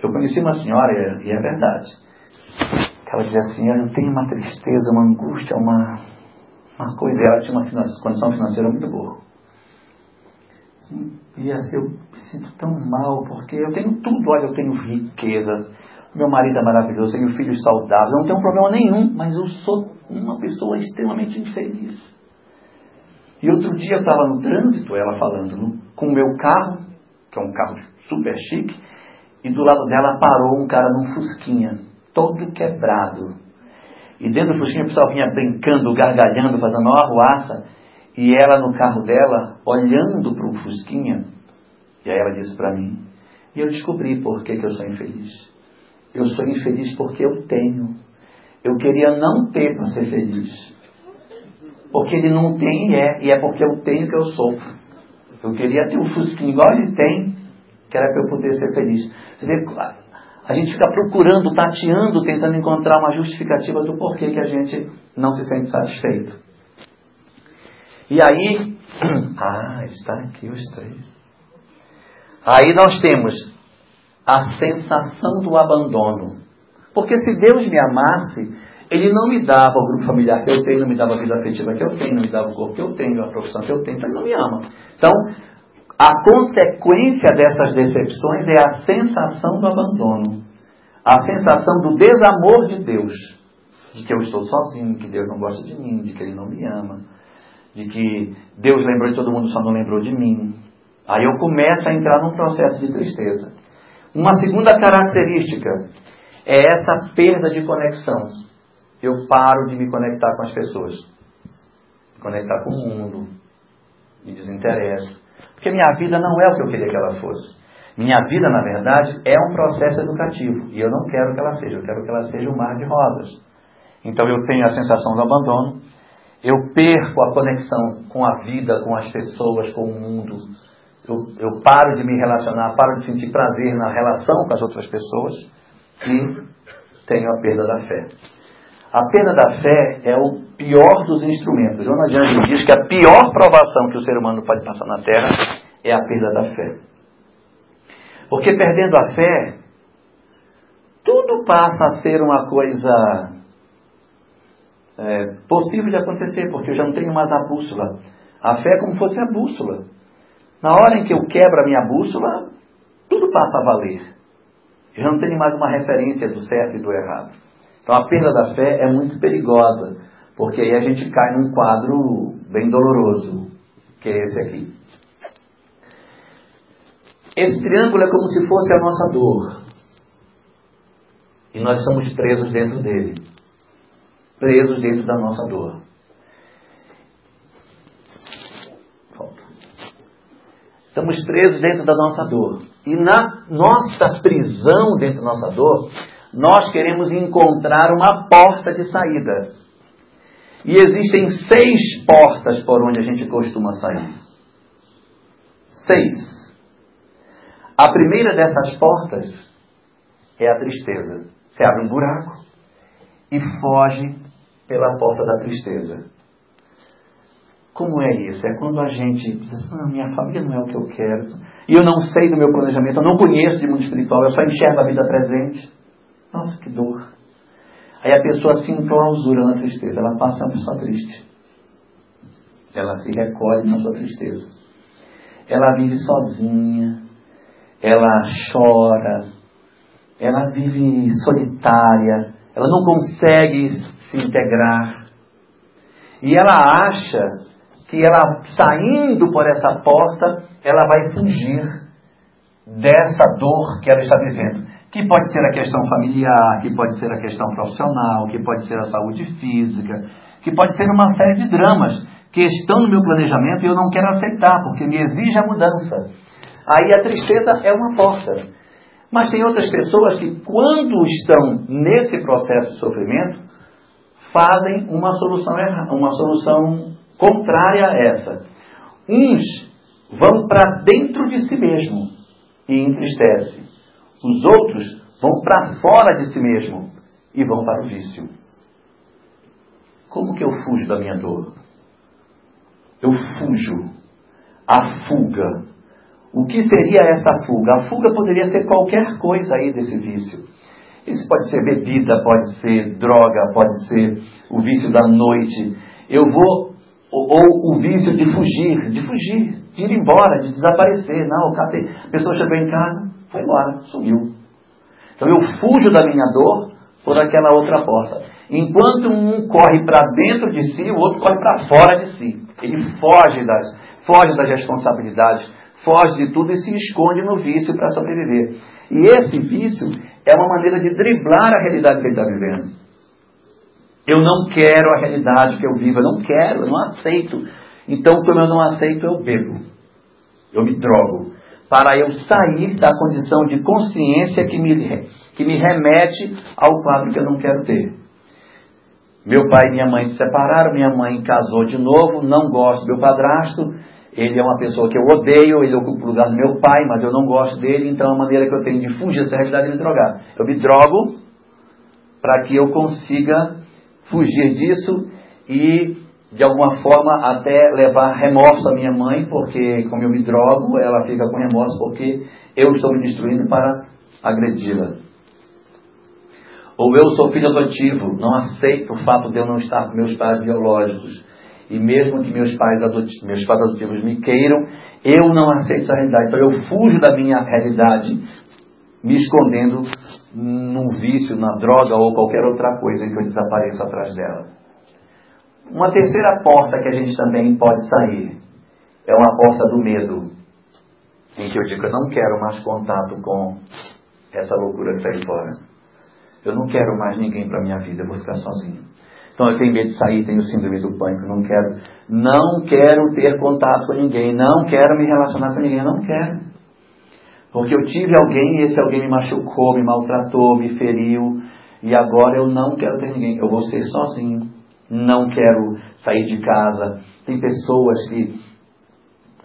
Eu conheci uma senhora, e é verdade, ela dizia assim, eu tenho uma tristeza, uma angústia, uma, uma coisa, ela tinha uma condição financeira muito boa. E assim, eu me sinto tão mal, porque eu tenho tudo, olha, eu tenho riqueza, meu marido é maravilhoso, tenho filhos saudáveis, não tenho problema nenhum, mas eu sou uma pessoa extremamente infeliz. E outro dia eu estava no trânsito, ela falando, com o meu carro, que é um carro super chique, e do lado dela parou um cara num fusquinha, todo quebrado. E dentro do fusquinha o pessoal vinha brincando, gargalhando, fazendo uma arruaça, e ela no carro dela, olhando para o fusquinha, e aí ela disse para mim, e eu descobri por que, que eu sou infeliz. Eu sou infeliz porque eu tenho. Eu queria não ter para ser feliz. Porque ele não tem e é, e é porque eu tenho que eu sofro. Eu queria ter um fusquinha igual ele tem, que era para eu poder ser feliz. Você vê, a gente fica procurando, tateando, tentando encontrar uma justificativa do porquê que a gente não se sente satisfeito. E aí, ah, está aqui os três. Aí nós temos a sensação do abandono. Porque se Deus me amasse, Ele não me dava o grupo familiar que eu tenho, não me dava a vida afetiva que eu tenho, não me dava o corpo que eu tenho, a profissão que eu tenho, então Ele não me ama. Então, a consequência dessas decepções é a sensação do abandono, a sensação do desamor de Deus, de que eu estou sozinho, que Deus não gosta de mim, de que Ele não me ama, de que Deus lembrou de todo mundo, só não lembrou de mim. Aí eu começo a entrar num processo de tristeza. Uma segunda característica é essa perda de conexão. Eu paro de me conectar com as pessoas, me conectar com o mundo, me desinteresso. Porque minha vida não é o que eu queria que ela fosse. Minha vida, na verdade, é um processo educativo. E eu não quero que ela seja, eu quero que ela seja um mar de rosas. Então eu tenho a sensação do abandono, eu perco a conexão com a vida, com as pessoas, com o mundo. Eu, eu paro de me relacionar, paro de sentir prazer na relação com as outras pessoas e tenho a perda da fé. A perda da fé é o pior dos instrumentos. Jonas de diz que a pior provação que o ser humano pode passar na Terra é a perda da fé. Porque perdendo a fé, tudo passa a ser uma coisa é, possível de acontecer, porque eu já não tenho mais a bússola. A fé é como se fosse a bússola. Na hora em que eu quebro a minha bússola, tudo passa a valer. Eu já não tenho mais uma referência do certo e do errado. Então a perda da fé é muito perigosa, porque aí a gente cai num quadro bem doloroso, que é esse aqui. Esse triângulo é como se fosse a nossa dor. E nós estamos presos dentro dele. Presos dentro da nossa dor. Estamos presos dentro da nossa dor. E na nossa prisão dentro da nossa dor, nós queremos encontrar uma porta de saída. E existem seis portas por onde a gente costuma sair. Seis. A primeira dessas portas é a tristeza. Você abre um buraco e foge pela porta da tristeza. Como é isso? É quando a gente diz assim, ah, minha família não é o que eu quero, e eu não sei do meu planejamento, eu não conheço de mundo espiritual, eu só enxergo a vida presente. Nossa, que dor. Aí a pessoa se enclausura na tristeza, ela passa a pessoa triste. Ela se recolhe na sua tristeza. Ela vive sozinha, ela chora, ela vive solitária, ela não consegue se integrar. E ela acha que ela saindo por essa porta, ela vai fugir dessa dor que ela está vivendo. Que pode ser a questão familiar, que pode ser a questão profissional, que pode ser a saúde física, que pode ser uma série de dramas que estão no meu planejamento e eu não quero aceitar, porque me exige a mudança. Aí a tristeza é uma porta. Mas tem outras pessoas que, quando estão nesse processo de sofrimento, fazem uma solução, uma solução contrária a essa. Uns vão para dentro de si mesmo e entristece. Os outros vão para fora de si mesmo e vão para o vício. Como que eu fujo da minha dor? Eu fujo. A fuga. O que seria essa fuga? A fuga poderia ser qualquer coisa aí desse vício. Isso pode ser bebida, pode ser droga, pode ser o vício da noite. Eu vou, ou, o vício de fugir, de fugir, de ir embora, de desaparecer. Não, a pessoa chegou em casa, foi embora, sumiu. Então eu fujo da minha dor por aquela outra porta. Enquanto um corre para dentro de si, o outro corre para fora de si. Ele foge das, foge das responsabilidades, foge de tudo e se esconde no vício para sobreviver. E esse vício é uma maneira de driblar a realidade que ele está vivendo. Eu não quero a realidade que eu vivo, eu não quero, eu não aceito. Então, como eu não aceito, eu bebo. Eu me drogo. Para eu sair da condição de consciência que me, que me remete ao quadro que eu não quero ter. Meu pai e minha mãe se separaram, minha mãe casou de novo, não gosto do meu padrasto, ele é uma pessoa que eu odeio, ele ocupa o lugar do meu pai, mas eu não gosto dele, então a maneira que eu tenho de fugir dessa realidade é me drogar. Eu me drogo para que eu consiga fugir disso e, de alguma forma, até levar remorso à minha mãe, porque, como eu me drogo, ela fica com remorso porque eu estou me destruindo para agredi-la. Ou eu sou filho adotivo, não aceito o fato de eu não estar com meus pais biológicos. E mesmo que meus pais, adotivos, meus pais adotivos me queiram, eu não aceito essa realidade. Então eu fujo da minha realidade, me escondendo num vício, na droga ou qualquer outra coisa em que eu desapareço atrás dela. Uma terceira porta que a gente também pode sair é uma porta do medo, em que eu digo, eu não quero mais contato com essa loucura que está aí fora. Eu não quero mais ninguém para minha vida, eu vou ficar sozinho. Então eu tenho medo de sair, tenho síndrome do pânico, não quero, não quero ter contato com ninguém, não quero me relacionar com ninguém, não quero. Porque eu tive alguém e esse alguém me machucou, me maltratou, me feriu, e agora eu não quero ter ninguém, eu vou ser sozinho. Não quero sair de casa. Tem pessoas que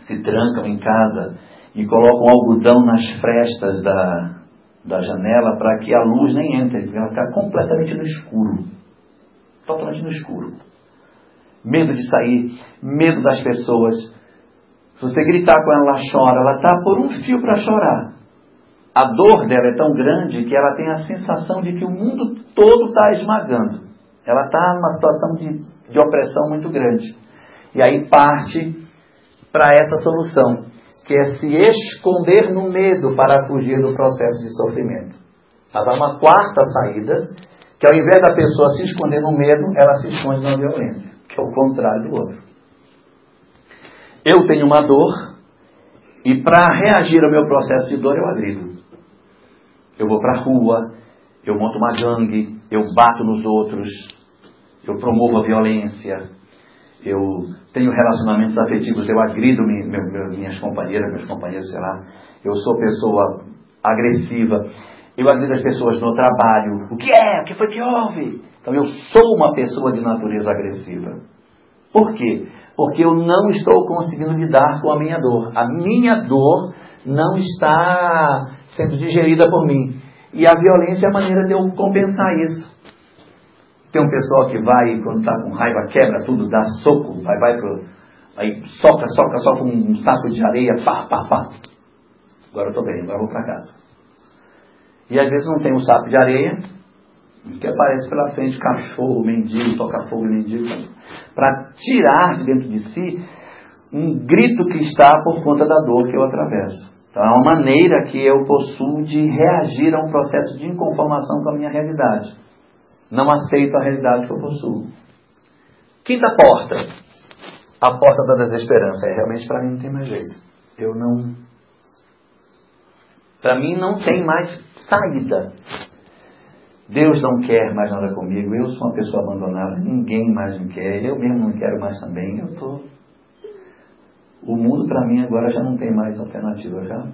se trancam em casa e colocam algodão nas frestas da, da janela para que a luz nem entre, ela fica completamente no escuro. Totalmente no escuro. Medo de sair, medo das pessoas. Se você gritar com ela, ela chora, ela está por um fio para chorar. A dor dela é tão grande que ela tem a sensação de que o mundo todo está esmagando. Ela está numa situação de, de opressão muito grande. E aí parte para essa solução que é se esconder no medo para fugir do processo de sofrimento. Mas há uma quarta saída, que ao invés da pessoa se esconder no medo, ela se esconde na violência, que é o contrário do outro. Eu tenho uma dor, e para reagir ao meu processo de dor, eu agrido. Eu vou para a rua, eu monto uma gangue, eu bato nos outros, eu promovo a violência, eu tenho relacionamentos afetivos, eu agrido minhas companheiras, meus companheiros, sei lá, eu sou pessoa agressiva, eu agrido as pessoas no trabalho. O que é? O que foi que houve? Então eu sou uma pessoa de natureza agressiva. Por quê? Porque eu não estou conseguindo lidar com a minha dor. A minha dor não está sendo digerida por mim. E a violência é a maneira de eu compensar isso. Tem um pessoal que vai, quando está com raiva, quebra tudo, dá soco, vai, vai pro. Aí soca, soca, soca um saco de areia, pá, pá, pá. Agora eu estou bem, agora eu vou para casa. E às vezes não tem um saco de areia, que aparece pela frente cachorro, mendigo, toca fogo mendigo, para tirar de dentro de si um grito que está por conta da dor que eu atravesso. Então é uma maneira que eu possuo de reagir a um processo de inconformação com a minha realidade. Não aceito a realidade que eu possuo. Quinta porta. A porta da desesperança. É, realmente para mim não tem mais jeito. Eu não. Para mim não tem mais saída. Deus não quer mais nada comigo. Eu sou uma pessoa abandonada. Ninguém mais me quer. Eu mesmo não quero mais também. Eu tô. O mundo para mim agora já não tem mais alternativa já.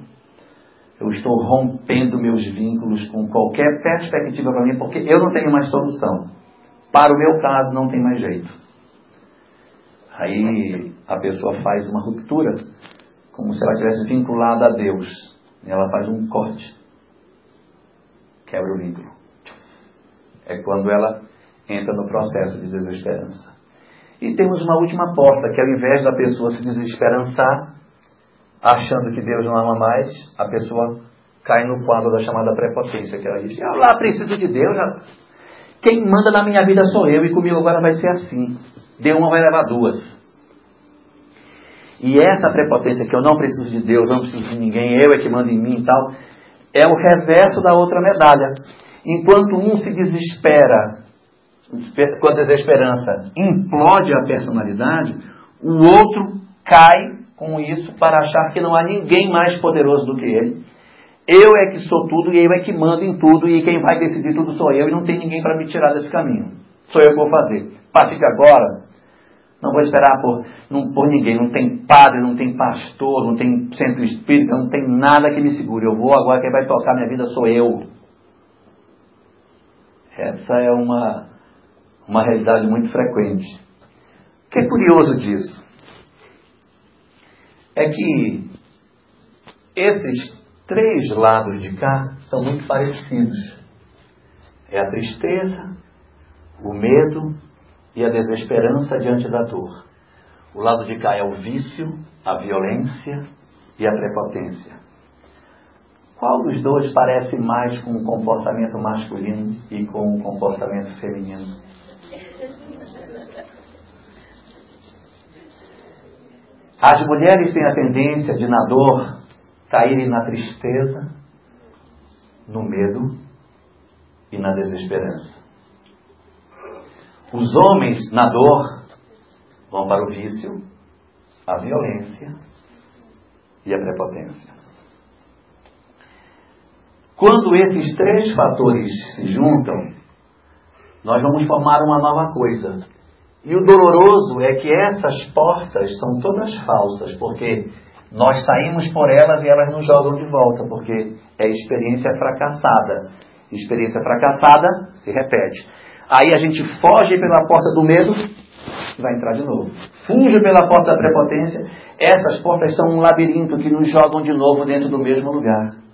eu estou rompendo meus vínculos com qualquer perspectiva para mim, porque eu não tenho mais solução. Para o meu caso, não tem mais jeito. Aí a pessoa faz uma ruptura, como se ela tivesse vinculada a Deus. Ela faz um corte. Quebra o vínculo. É quando ela entra no processo de desesperança. E temos uma última porta, que ao invés da pessoa se desesperançar, achando que Deus não ama mais, a pessoa cai no quadro da chamada prepotência, que ela diz, eu lá preciso de Deus, já... quem manda na minha vida sou eu, e comigo agora vai ser assim. Deu uma, vai levar duas. E essa prepotência que eu não preciso de Deus, não preciso de ninguém, eu é que manda em mim e tal, é o reverso da outra medalha. Enquanto um se desespera, quando a desesperança implode a personalidade, o outro cai com isso para achar que não há ninguém mais poderoso do que ele. Eu é que sou tudo e eu é que mando em tudo e quem vai decidir tudo sou eu e não tem ninguém para me tirar desse caminho. Sou eu que vou fazer. Passe que agora não vou esperar por, não, por ninguém. Não tem padre, não tem pastor, não tem centro espírita, não tem nada que me segure. Eu vou agora, quem vai tocar minha vida sou eu. Essa é uma, uma realidade muito frequente. O que é curioso disso? é que esses três lados de cá são muito parecidos. É a tristeza, o medo e a desesperança diante da dor. O lado de cá é o vício, a violência e a prepotência. Qual dos dois parece mais com o comportamento masculino e com o comportamento feminino? As mulheres têm a tendência de, na dor, caírem na tristeza, no medo e na desesperança. Os homens, na dor, vão para o vício, a violência e a prepotência. Quando esses três fatores se juntam, nós vamos formar uma nova coisa, e o doloroso é que essas portas são todas falsas, porque nós saímos por elas e elas nos jogam de volta, porque é experiência fracassada. Experiência fracassada se repete. Aí a gente foge pela porta do medo vai entrar de novo. Fuge pela porta da prepotência. Essas portas são um labirinto que nos jogam de novo dentro do mesmo lugar.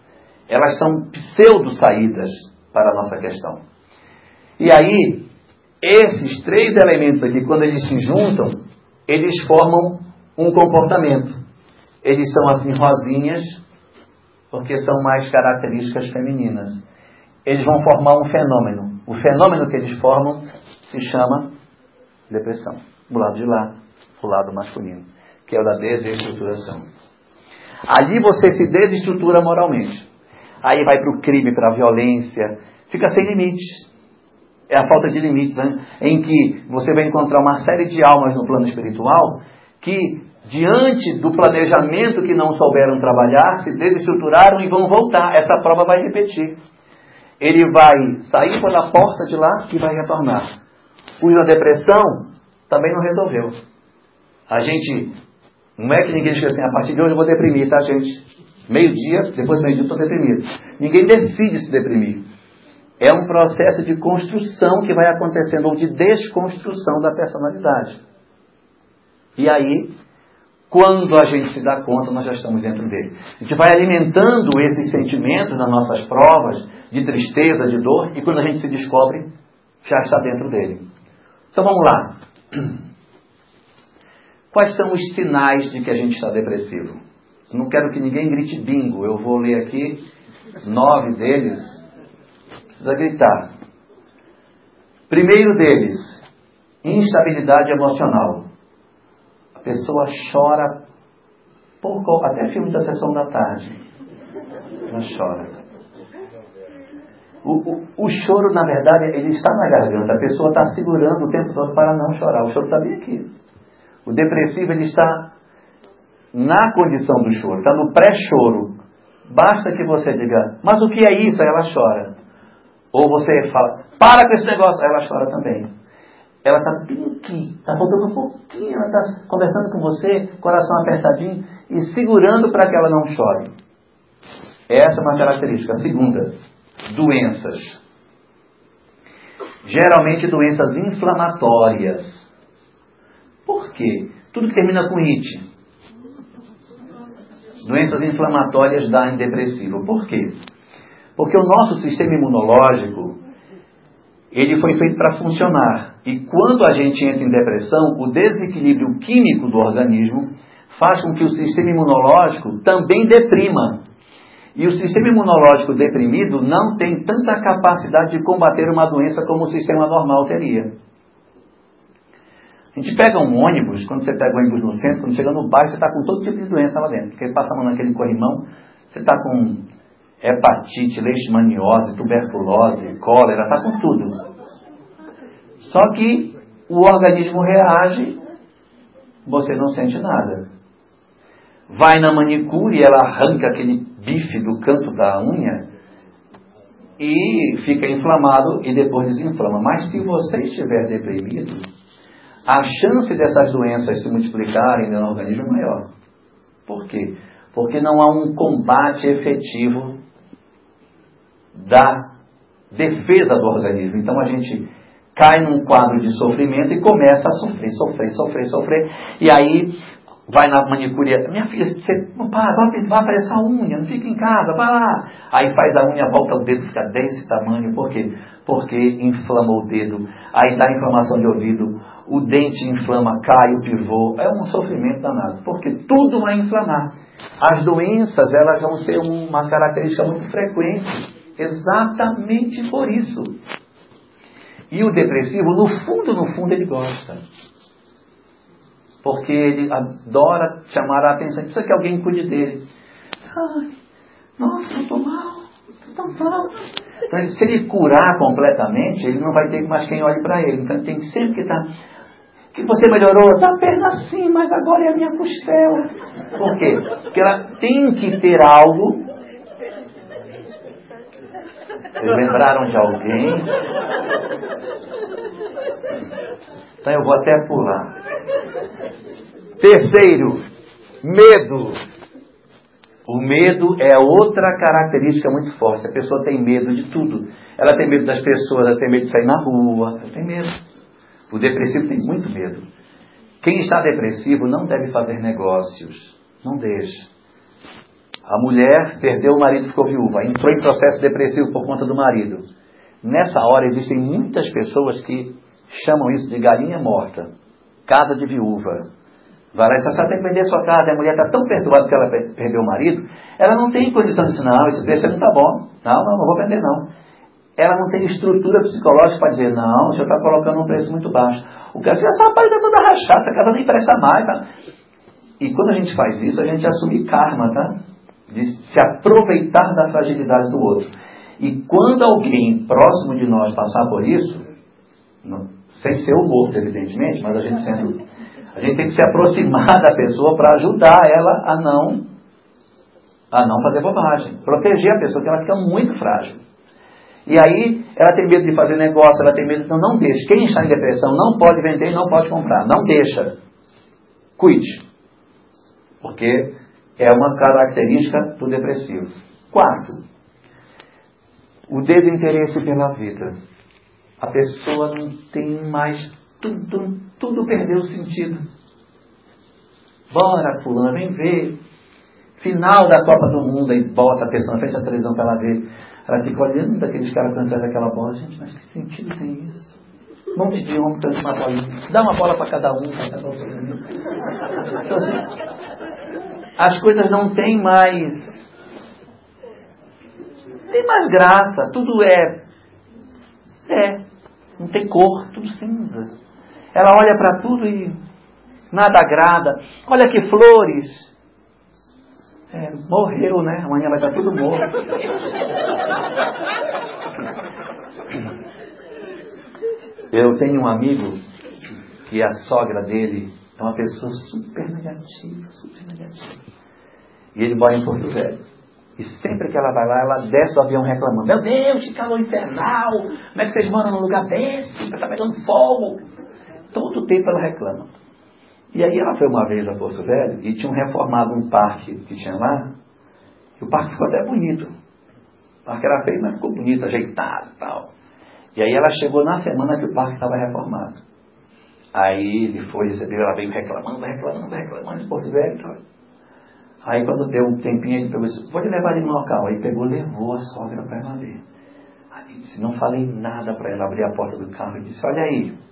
Elas são pseudo-saídas para a nossa questão. E aí, esses três elementos aqui, quando eles se juntam, eles formam um comportamento. Eles são assim rosinhas, porque são mais características femininas. Eles vão formar um fenômeno. O fenômeno que eles formam se chama depressão. Do lado de lá, o lado masculino, que é o da desestruturação. Ali você se desestrutura moralmente. Aí vai para o crime, para a violência, fica sem limites é a falta de limites, né? em que você vai encontrar uma série de almas no plano espiritual que, diante do planejamento que não souberam trabalhar, se desestruturaram e vão voltar. Essa prova vai repetir. Ele vai sair pela porta de lá e vai retornar. O da depressão também não resolveu. A gente, não é que ninguém diga assim, a partir de hoje eu vou deprimir, tá, gente? Meio-dia, depois do meio-dia estou deprimido. Ninguém decide se deprimir. É um processo de construção que vai acontecendo, ou de desconstrução da personalidade. E aí, quando a gente se dá conta, nós já estamos dentro dele. A gente vai alimentando esses sentimentos nas nossas provas, de tristeza, de dor, e quando a gente se descobre, já está dentro dele. Então vamos lá. Quais são os sinais de que a gente está depressivo? Não quero que ninguém grite bingo, eu vou ler aqui nove deles precisa gritar. Primeiro deles, instabilidade emocional. A pessoa chora por até filme da sessão da tarde. Ela chora. O, o, o, choro, na verdade, ele está na garganta. A pessoa está segurando o tempo todo para não chorar. O choro está bem aqui. O depressivo, ele está na condição do choro, está no pré-choro. Basta que você diga, mas o que é isso? Aí ela chora. Ou você fala, para com esse negócio, aí ela chora também. Ela está bem aqui, está faltando um pouquinho, ela está conversando com você, coração apertadinho e segurando para que ela não chore. Essa é uma característica. Segunda, doenças. Geralmente doenças inflamatórias. Por quê? Tudo que termina com it. Doenças inflamatórias dá em depressivo. Por quê? Porque o nosso sistema imunológico, ele foi feito para funcionar. E quando a gente entra em depressão, o desequilíbrio químico do organismo faz com que o sistema imunológico também deprima. E o sistema imunológico deprimido não tem tanta capacidade de combater uma doença como o sistema normal teria. A gente pega um ônibus, quando você pega um ônibus no centro, quando chega no bairro, você está com todo tipo de doença lá dentro. Porque passa naquele corrimão, você está com hepatite, leishmaniose, tuberculose, cólera, está com tudo. Só que o organismo reage, você não sente nada. Vai na manicure, ela arranca aquele bife do canto da unha e fica inflamado e depois desinflama. Mas se você estiver deprimido, a chance dessas doenças se multiplicarem no organismo é maior. Por quê? Porque não há um combate efetivo da defesa do organismo. Então a gente cai num quadro de sofrimento e começa a sofrer, sofrer, sofrer, sofrer. E aí vai na manicure, minha filha, você não para, vai, vai para essa unha, não fica em casa, vai lá. Aí faz a unha, volta o dedo, fica desse tamanho, por quê? Porque inflama o dedo, aí dá inflamação de ouvido, o dente inflama, cai o pivô, é um sofrimento danado, porque tudo vai inflamar. As doenças, elas vão ter uma característica muito frequente, exatamente por isso. E o depressivo, no fundo, no fundo, ele gosta porque ele adora chamar a atenção, precisa que alguém cuide dele. Ai, nossa, eu estou mal, estou mal. Então, se ele curar completamente, ele não vai ter mais quem olhe para ele. Então, ele tem sempre que estar. Que você melhorou? Está apenas assim, mas agora é a minha costela. Por quê? Porque ela tem que ter algo. Vocês lembraram de alguém? Então eu vou até pular. Terceiro, medo. O medo é outra característica muito forte. A pessoa tem medo de tudo. Ela tem medo das pessoas, ela tem medo de sair na rua, ela tem medo. O depressivo tem muito medo. Quem está depressivo não deve fazer negócios. Não deixe. A mulher perdeu o marido ficou viúva, entrou em processo depressivo por conta do marido. Nessa hora existem muitas pessoas que chamam isso de galinha morta, casa de viúva. Vai lá e só tem que vender sua casa, a mulher está tão perturbada que ela perdeu o marido, ela não tem condição de dizer, não, esse preço não está bom, não, não, não vou vender não. Ela não tem estrutura psicológica para dizer, não, o senhor está colocando um preço muito baixo. O cara diz, essa rapaz está toda rachada, essa casa nem presta mais. Tá? E quando a gente faz isso, a gente assume karma, tá? De se aproveitar da fragilidade do outro. E quando alguém próximo de nós passar por isso, não, sem ser o morto, evidentemente, mas a gente sendo a gente tem que se aproximar da pessoa para ajudar ela a não, a não fazer bobagem. Proteger a pessoa, porque ela fica muito frágil. E aí, ela tem medo de fazer negócio, ela tem medo. Então, não deixe. Quem está em depressão não pode vender e não pode comprar. Não deixa. Cuide. Porque é uma característica do depressivo. Quarto, o desinteresse pela vida. A pessoa não tem mais tudo, tudo perdeu o sentido. Bora, fulano, vem ver. Final da Copa do Mundo, aí bota a pessoa frente da televisão para ela ver. Ela fica olhando daqueles caras quando atrás daquela bola. Gente, mas que sentido tem isso? Um monte de homem cantando uma bolinha. Dá uma bola para cada um. Então, assim, as coisas não têm mais. Tem mais graça. Tudo é. É. Não tem cor, tudo cinza. Ela olha para tudo e nada agrada. Olha que flores. É, morreu, né? Amanhã vai estar tudo morto. Eu tenho um amigo que a sogra dele é uma pessoa super negativa, super negativa. E ele mora em Porto Velho. E sempre que ela vai lá, ela desce do avião reclamando: Meu Deus, que calor infernal! Como é que vocês moram num lugar desse? Está pegando fogo. Todo tempo ela reclama. E aí ela foi uma vez a Porto Velho e tinham reformado um parque que tinha lá. O parque ficou até bonito. O parque era feio, mas ficou bonito, ajeitado e tal. E aí ela chegou na semana que o parque estava reformado. Aí ele foi receber, ela veio reclamando, reclamando, reclamando de Porto Velho e tal. Aí quando deu um tempinho, ele pegou disse, vou levar ele no local. Aí pegou, levou a sogra para ela ver. Aí disse, não falei nada para ela abrir a porta do carro e disse, olha aí.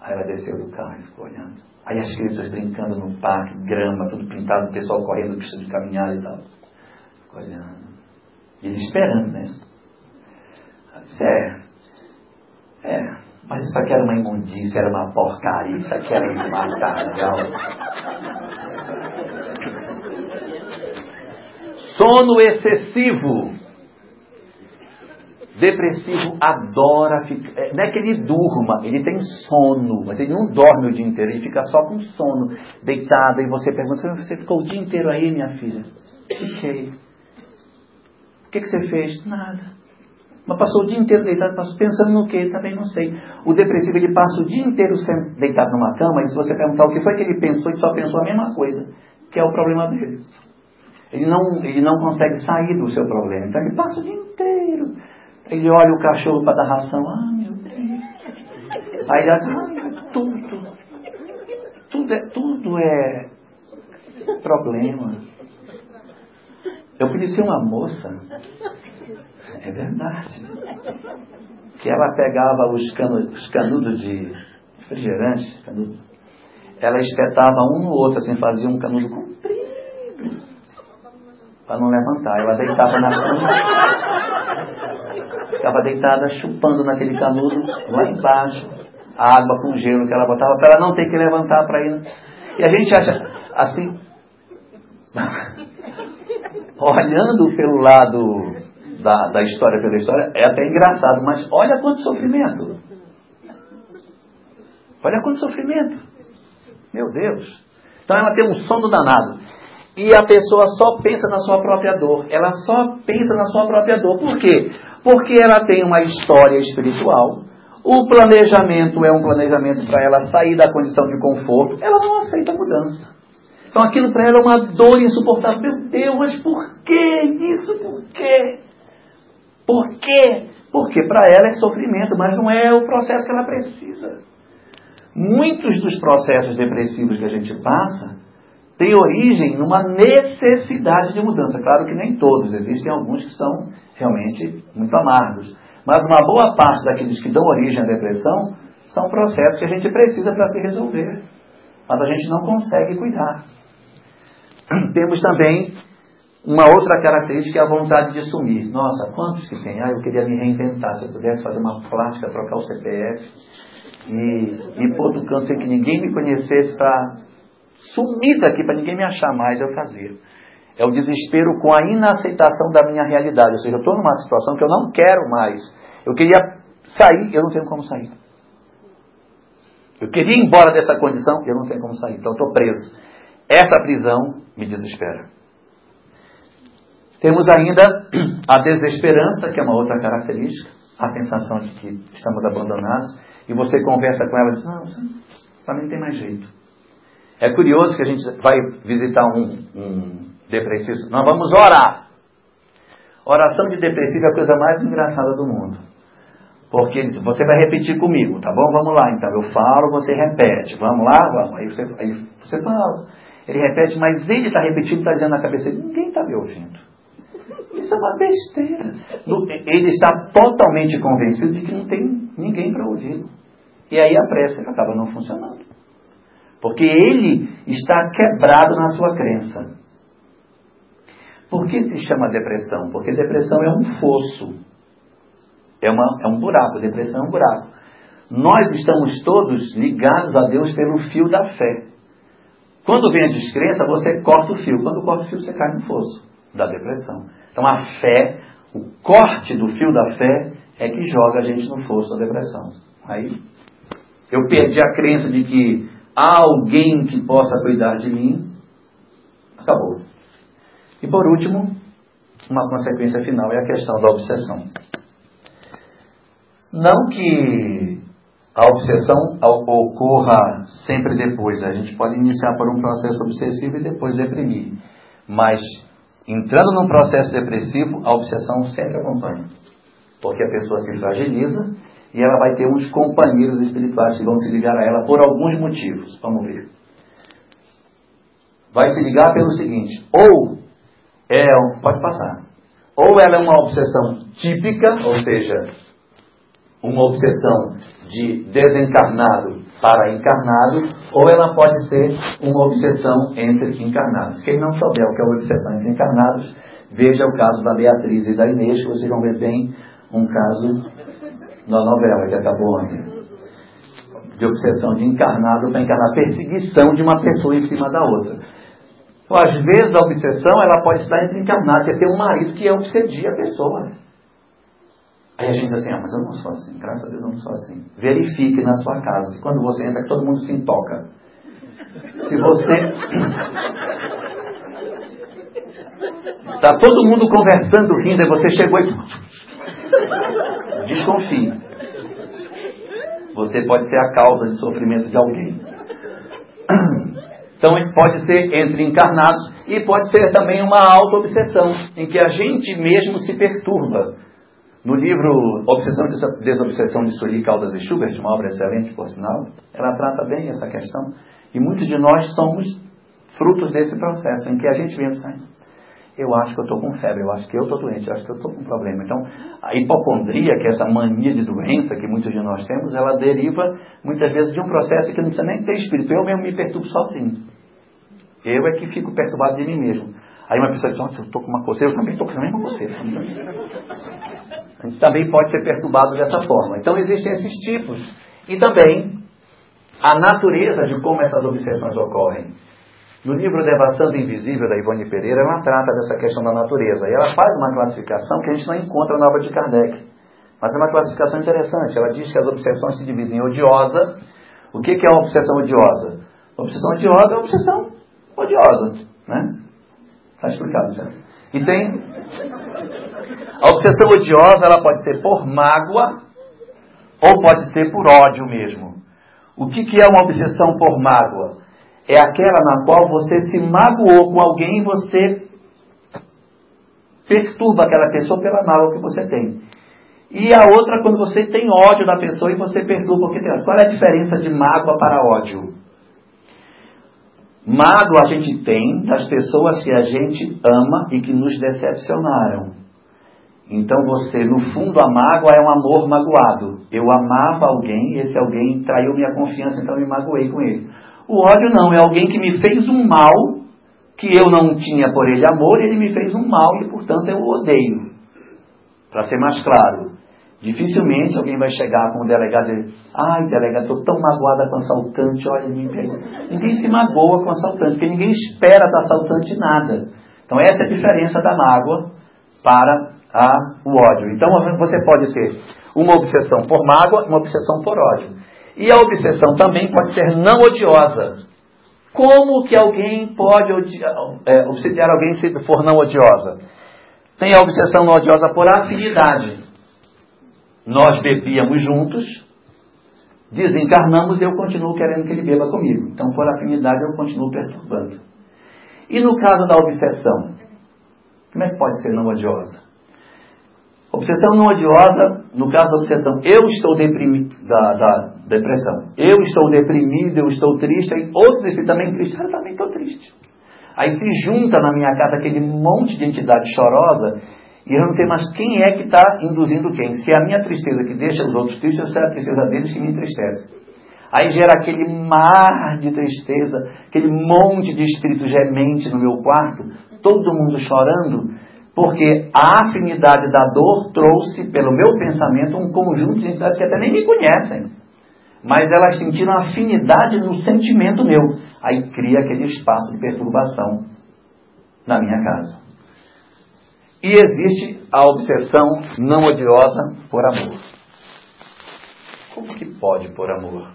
Aí ela desceu do carro e ficou olhando. Aí as crianças brincando no parque, grama, tudo pintado, o pessoal correndo, pista de caminhar e tal. Ficou olhando. E ele esperando, né? Ela disse, é, é, mas isso aqui era uma imundícia, era uma porcaria, isso aqui era um matagal. Sono excessivo. Depressivo adora ficar. É, não é que ele durma, ele tem sono, mas ele não dorme o dia inteiro, ele fica só com sono, deitado. E você pergunta: Você ficou o dia inteiro aí, minha filha? Fiquei. O que, que você fez? Nada. Mas passou o dia inteiro deitado, passou pensando no quê? Também não sei. O depressivo ele passa o dia inteiro deitado numa cama e se você perguntar o que foi que ele pensou, ele só pensou a mesma coisa, que é o problema dele. Ele não, ele não consegue sair do seu problema. Então ele passa o dia inteiro. Ele olha o cachorro para dar ração. Ah, meu Deus. Aí ele diz, ah, tudo. Tudo é, tudo é problema. Eu conheci uma moça, é verdade, que ela pegava os, canu, os canudos de refrigerante, canudo, ela espetava um no outro, assim, fazia um canudo comprido para não levantar. Ela deitava na cama, ficava deitada chupando naquele canudo lá embaixo, a água com gelo que ela botava para ela não ter que levantar para ir. E a gente acha assim, olhando pelo lado da, da história pela história, é até engraçado, mas olha quanto sofrimento. Olha quanto sofrimento. Meu Deus. Então ela tem um sono danado e a pessoa só pensa na sua própria dor. Ela só pensa na sua própria dor. Por quê? Porque ela tem uma história espiritual. O planejamento é um planejamento para ela sair da condição de conforto. Ela não aceita a mudança. Então aquilo para ela é uma dor insuportável. Meu Deus, mas por que isso? Por quê? Por quê? Porque para ela é sofrimento, mas não é o processo que ela precisa. Muitos dos processos depressivos que a gente passa tem origem numa necessidade de mudança. Claro que nem todos, existem alguns que são realmente muito amargos. Mas uma boa parte daqueles que dão origem à depressão são processos que a gente precisa para se resolver. Mas a gente não consegue cuidar. Temos também uma outra característica, é a vontade de sumir. Nossa, quantos que tem? Ah, eu queria me reinventar. Se eu pudesse fazer uma plástica, trocar o CPF e ir para outro canto sem que ninguém me conhecesse para sumir daqui para ninguém me achar mais, eu fazia. É o desespero com a inaceitação da minha realidade. Ou seja, eu estou numa situação que eu não quero mais. Eu queria sair, eu não tenho como sair. Eu queria ir embora dessa condição, eu não tenho como sair. Então estou preso. Essa prisão me desespera. Temos ainda a desesperança, que é uma outra característica, a sensação de que estamos abandonados, e você conversa com ela e diz, não, para mim não tem mais jeito. É curioso que a gente vai visitar um, um depressivo. Nós vamos orar. Oração de depressivo é a coisa mais engraçada do mundo. Porque ele diz, você vai repetir comigo, tá bom? Vamos lá, então. Eu falo, você repete. Vamos lá? Vamos. Aí você, aí você fala. Ele repete, mas ele está repetindo, está dizendo na cabeça dele, ninguém está me ouvindo. Isso é uma besteira. Ele está totalmente convencido de que não tem ninguém para ouvi-lo. E aí a prece acaba não funcionando. Porque ele está quebrado na sua crença. Por que se chama depressão? Porque depressão é um fosso. É, uma, é um buraco. Depressão é um buraco. Nós estamos todos ligados a Deus pelo fio da fé. Quando vem a descrença, você corta o fio. Quando corta o fio, você cai no fosso da depressão. Então a fé, o corte do fio da fé, é que joga a gente no fosso da depressão. Aí eu perdi a crença de que há alguém que possa cuidar de mim, acabou. E por último, uma consequência final é a questão da obsessão. Não que a obsessão ocorra sempre depois, a gente pode iniciar por um processo obsessivo e depois deprimir, mas entrando num processo depressivo, a obsessão sempre acompanha. Porque a pessoa se fragiliza e ela vai ter uns companheiros espirituais que vão se ligar a ela por alguns motivos. Vamos ver. Vai se ligar pelo seguinte: ou é, pode passar, ou ela é uma obsessão típica, ou seja, uma obsessão de desencarnado para encarnado, ou ela pode ser uma obsessão entre encarnados. Quem não souber o que é uma obsessão entre encarnados, veja o caso da Beatriz e da Inês, que vocês vão ver bem um caso na novela que acabou ontem. De obsessão de encarnado para encarnar, perseguição de uma pessoa em cima da outra. Então, às vezes, a obsessão ela pode estar entre encarnados. Você tem um marido que obsedia a pessoa. Aí a gente diz assim, ah, mas eu não sou assim, graças a Deus eu não sou assim. Verifique na sua casa, quando você entra, que todo mundo se intoca. Se você. Está todo mundo conversando, rindo, e você chegou e. Desconfie. Você pode ser a causa de sofrimento de alguém. Então pode ser entre encarnados e pode ser também uma auto-obsessão, em que a gente mesmo se perturba. No livro Obsessão e Desobsessão de Sully, Caldas e Schubert, uma obra excelente, por sinal, ela trata bem essa questão. E muitos de nós somos frutos desse processo, em que a gente mesmo sai. Eu acho que eu estou com febre, eu acho que eu estou doente, eu acho que eu estou com problema. Então, a hipocondria, que é essa mania de doença que muitos de nós temos, ela deriva muitas vezes de um processo que não precisa nem ter espírito. Eu mesmo me perturbo sozinho. Eu é que fico perturbado de mim mesmo. Aí uma pessoa diz, nossa, eu estou com uma coceira, eu também estou com a mesma coceira. A gente também pode ser perturbado dessa forma. Então existem esses tipos. E também a natureza de como essas obsessões ocorrem. No livro Devassando Invisível, da Ivone Pereira, ela trata dessa questão da natureza. E ela faz uma classificação que a gente não encontra na obra de Kardec. Mas é uma classificação interessante. Ela diz que as obsessões se dividem em odiosa. O que é uma obsessão odiosa? obsessão odiosa é uma obsessão odiosa. Né? Está explicado já. E tem. A obsessão odiosa ela pode ser por mágoa ou pode ser por ódio mesmo. O que, que é uma obsessão por mágoa? É aquela na qual você se magoou com alguém e você perturba aquela pessoa pela mágoa que você tem. E a outra quando você tem ódio da pessoa e você perturba o que tem. Qual é a diferença de mágoa para ódio? Mágoa a gente tem das pessoas que a gente ama e que nos decepcionaram. Então você, no fundo, a mágoa é um amor magoado. Eu amava alguém e esse alguém traiu minha confiança, então eu me magoei com ele. O ódio não, é alguém que me fez um mal que eu não tinha por ele amor ele me fez um mal e, portanto, eu o odeio. Para ser mais claro, Dificilmente alguém vai chegar com o delegado e dizer, ai delegado, estou tão magoada com o assaltante, olha, me. Ninguém se magoa com o assaltante, porque ninguém espera do assaltante nada. Então essa é a diferença da mágoa para a, o ódio. Então você pode ter uma obsessão por mágoa uma obsessão por ódio. E a obsessão também pode ser não odiosa. Como que alguém pode é, obsediar alguém se for não odiosa? Tem a obsessão não odiosa por afinidade. Nós bebíamos juntos, desencarnamos e eu continuo querendo que ele beba comigo. Então, por afinidade, eu continuo perturbando. E no caso da obsessão, como é que pode ser não odiosa? Obsessão não odiosa, no caso da obsessão, eu estou deprimido, da, da depressão, eu estou deprimido, eu estou triste, aí outros estão também tristes, eu também estou triste. Aí se junta na minha casa aquele monte de entidade chorosa e eu não sei mais quem é que está induzindo quem. Se é a minha tristeza que deixa os outros tristes ou se é a tristeza deles que me entristece. Aí gera aquele mar de tristeza, aquele monte de espírito gemente no meu quarto, todo mundo chorando, porque a afinidade da dor trouxe, pelo meu pensamento, um conjunto de entidades que até nem me conhecem. Mas elas sentiram afinidade no sentimento meu. Aí cria aquele espaço de perturbação na minha casa. E existe a obsessão não odiosa por amor. Como que pode por amor?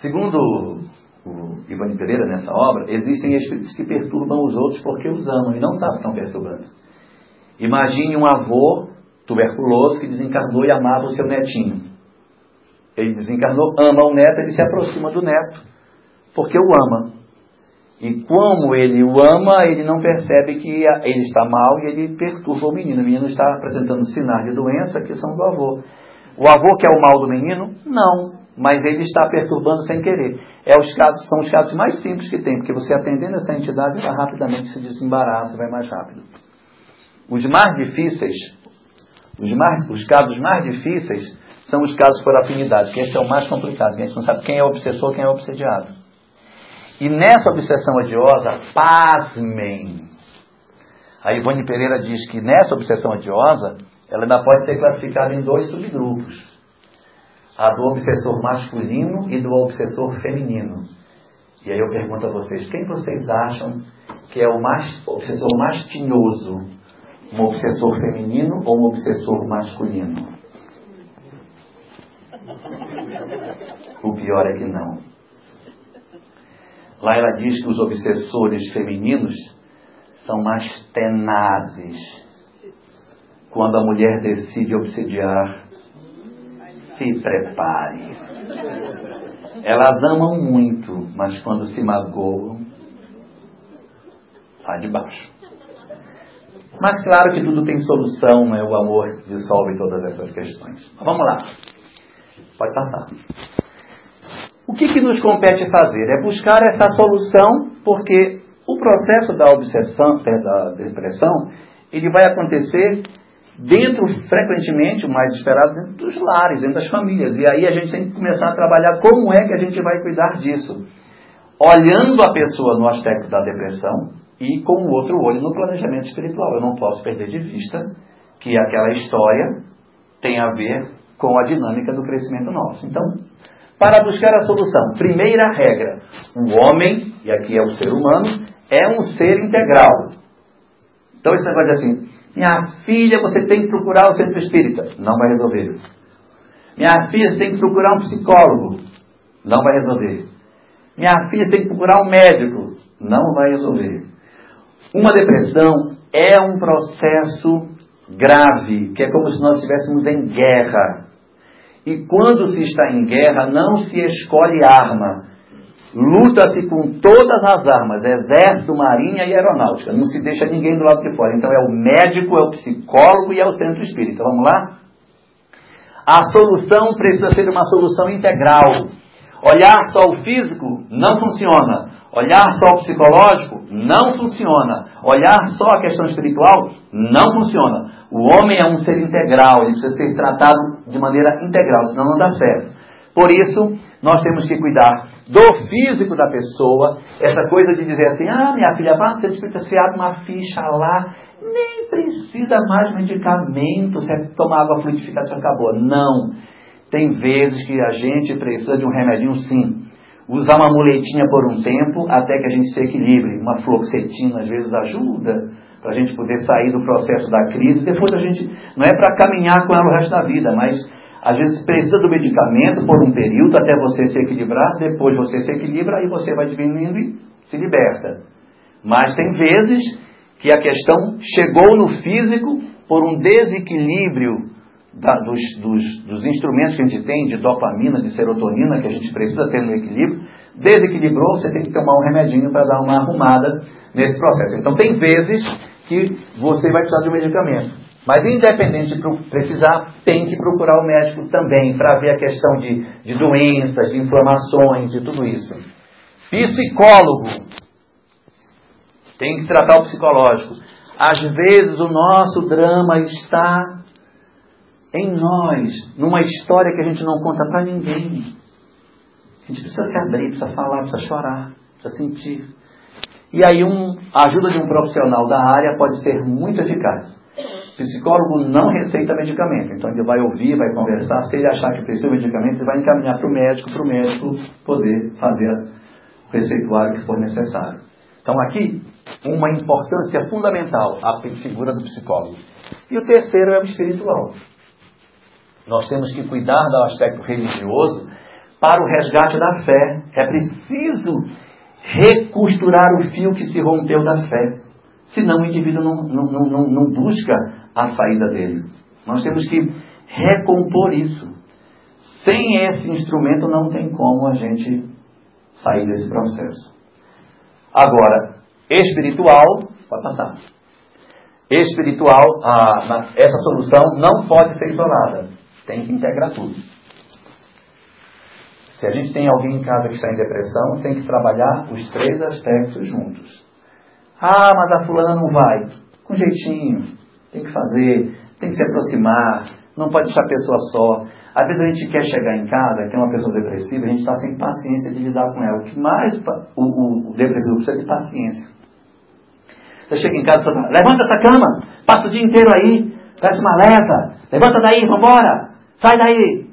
Segundo o Ivani Pereira nessa obra, existem espíritos que perturbam os outros porque os amam e não sabem que estão perturbando. Imagine um avô tuberculoso que desencarnou e amava o seu netinho. Ele desencarnou, ama o neto, ele se aproxima do neto porque o ama. E como ele o ama, ele não percebe que ele está mal e ele perturba o menino. O menino está apresentando sinais de doença que são do avô. O avô quer o mal do menino? Não, mas ele está perturbando sem querer. É os casos, são os casos mais simples que tem, porque você atendendo essa entidade, ela rapidamente se desembaraça, vai mais rápido. Os mais difíceis, os, mais, os casos mais difíceis são os casos por afinidade, que esse é o mais complicado, que a gente não sabe quem é o obsessor, quem é o obsediado. E nessa obsessão odiosa, pasmem. A Ivone Pereira diz que nessa obsessão odiosa, ela ainda pode ser classificada em dois subgrupos. A do obsessor masculino e do obsessor feminino. E aí eu pergunto a vocês, quem vocês acham que é o mais, obsessor mais tinhoso? Um obsessor feminino ou um obsessor masculino? O pior é que não. Lá ela diz que os obsessores femininos são mais tenazes. Quando a mulher decide obsediar, se prepare. Elas amam muito, mas quando se magoam, sai de baixo. Mas claro que tudo tem solução, né? o amor dissolve todas essas questões. Vamos lá. Pode passar. O que, que nos compete fazer? É buscar essa solução, porque o processo da obsessão, da depressão, ele vai acontecer dentro, frequentemente, o mais esperado, dentro dos lares, dentro das famílias. E aí a gente tem que começar a trabalhar como é que a gente vai cuidar disso. Olhando a pessoa no aspecto da depressão e com o outro olho no planejamento espiritual. Eu não posso perder de vista que aquela história tem a ver com a dinâmica do crescimento nosso. Então, para buscar a solução, primeira regra: o homem, e aqui é o ser humano, é um ser integral. Então, esse negócio de assim, minha filha, você tem que procurar o centro espírita. Não vai resolver. Minha filha, você tem que procurar um psicólogo. Não vai resolver. Minha filha, tem que procurar um médico. Não vai resolver. Uma depressão é um processo grave, que é como se nós estivéssemos em guerra. E quando se está em guerra, não se escolhe arma, Luta-se com todas as armas, exército, marinha e aeronáutica. Não se deixa ninguém do lado de fora. Então é o médico, é o psicólogo e é o centro espírita. Vamos lá? A solução precisa ser uma solução integral. Olhar só o físico não funciona. Olhar só o psicológico não funciona. Olhar só a questão espiritual não funciona. O homem é um ser integral, ele precisa ser tratado de maneira integral, senão não dá certo. Por isso, nós temos que cuidar do físico da pessoa. Essa coisa de dizer assim, ah, minha filha, vá ser fiado uma ficha lá, nem precisa mais medicamento, você toma água fluidificada, acabou. Não. Tem vezes que a gente precisa de um remedinho sim. Usar uma muletinha por um tempo até que a gente se equilibre. Uma fluoxetina às vezes ajuda para a gente poder sair do processo da crise. Depois a gente, não é para caminhar com ela o resto da vida, mas às vezes precisa do medicamento por um período até você se equilibrar, depois você se equilibra, aí você vai diminuindo e se liberta. Mas tem vezes que a questão chegou no físico por um desequilíbrio da, dos, dos, dos, instrumentos que a gente tem, de dopamina, de serotonina, que a gente precisa ter no equilíbrio, desequilibrou, você tem que tomar um remedinho para dar uma arrumada nesse processo. Então tem vezes que você vai precisar de um medicamento. Mas independente de precisar, tem que procurar o médico também para ver a questão de, de doenças, de inflamações e tudo isso. Psicólogo. Tem que tratar o psicológico. Às vezes o nosso drama está em nós, numa história que a gente não conta para ninguém. A gente precisa se abrir, precisa falar, precisa chorar, precisa sentir. E aí um, a ajuda de um profissional da área pode ser muito eficaz. Psicólogo não receita medicamento, então ele vai ouvir, vai conversar. Se ele achar que precisa de medicamento, ele vai encaminhar para o médico, para o médico poder fazer o receituário que for necessário. Então, aqui, uma importância fundamental a figura do psicólogo. E o terceiro é o espiritual. Nós temos que cuidar do aspecto religioso para o resgate da fé. É preciso recosturar o fio que se rompeu da fé. Senão o indivíduo não, não, não, não busca a saída dele. Nós temos que recompor isso. Sem esse instrumento não tem como a gente sair desse processo. Agora, espiritual, pode passar. Espiritual, a, essa solução não pode ser isolada. Tem que integrar tudo. Se a gente tem alguém em casa que está em depressão, tem que trabalhar os três aspectos juntos. Ah, mas a fulana não vai. Com jeitinho. Tem que fazer, tem que se aproximar, não pode deixar a pessoa só. Às vezes a gente quer chegar em casa, que é uma pessoa depressiva, a gente está sem paciência de lidar com ela. O que mais o, o, o depressivo precisa de paciência. Você chega em casa e fala, levanta essa cama, passa o dia inteiro aí, parece uma leva, levanta daí, vambora, sai daí.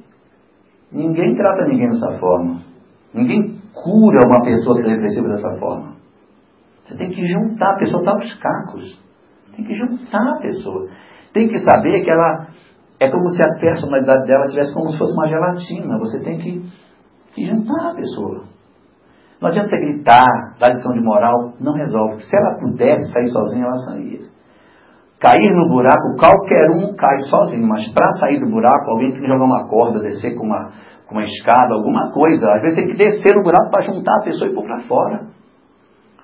Ninguém trata ninguém dessa forma. Ninguém cura uma pessoa que é depressiva dessa forma. Você tem que juntar, a pessoa está aos cacos. Tem que juntar a pessoa. Tem que saber que ela é como se a personalidade dela tivesse como se fosse uma gelatina. Você tem que, que juntar a pessoa. Não adianta você gritar, dar lição de moral, não resolve. Se ela pudesse sair sozinha, ela saía. Cair no buraco, qualquer um cai sozinho, mas para sair do buraco, alguém tem que jogar uma corda, descer com uma, com uma escada, alguma coisa. Às vezes tem que descer no buraco para juntar a pessoa e pôr para fora.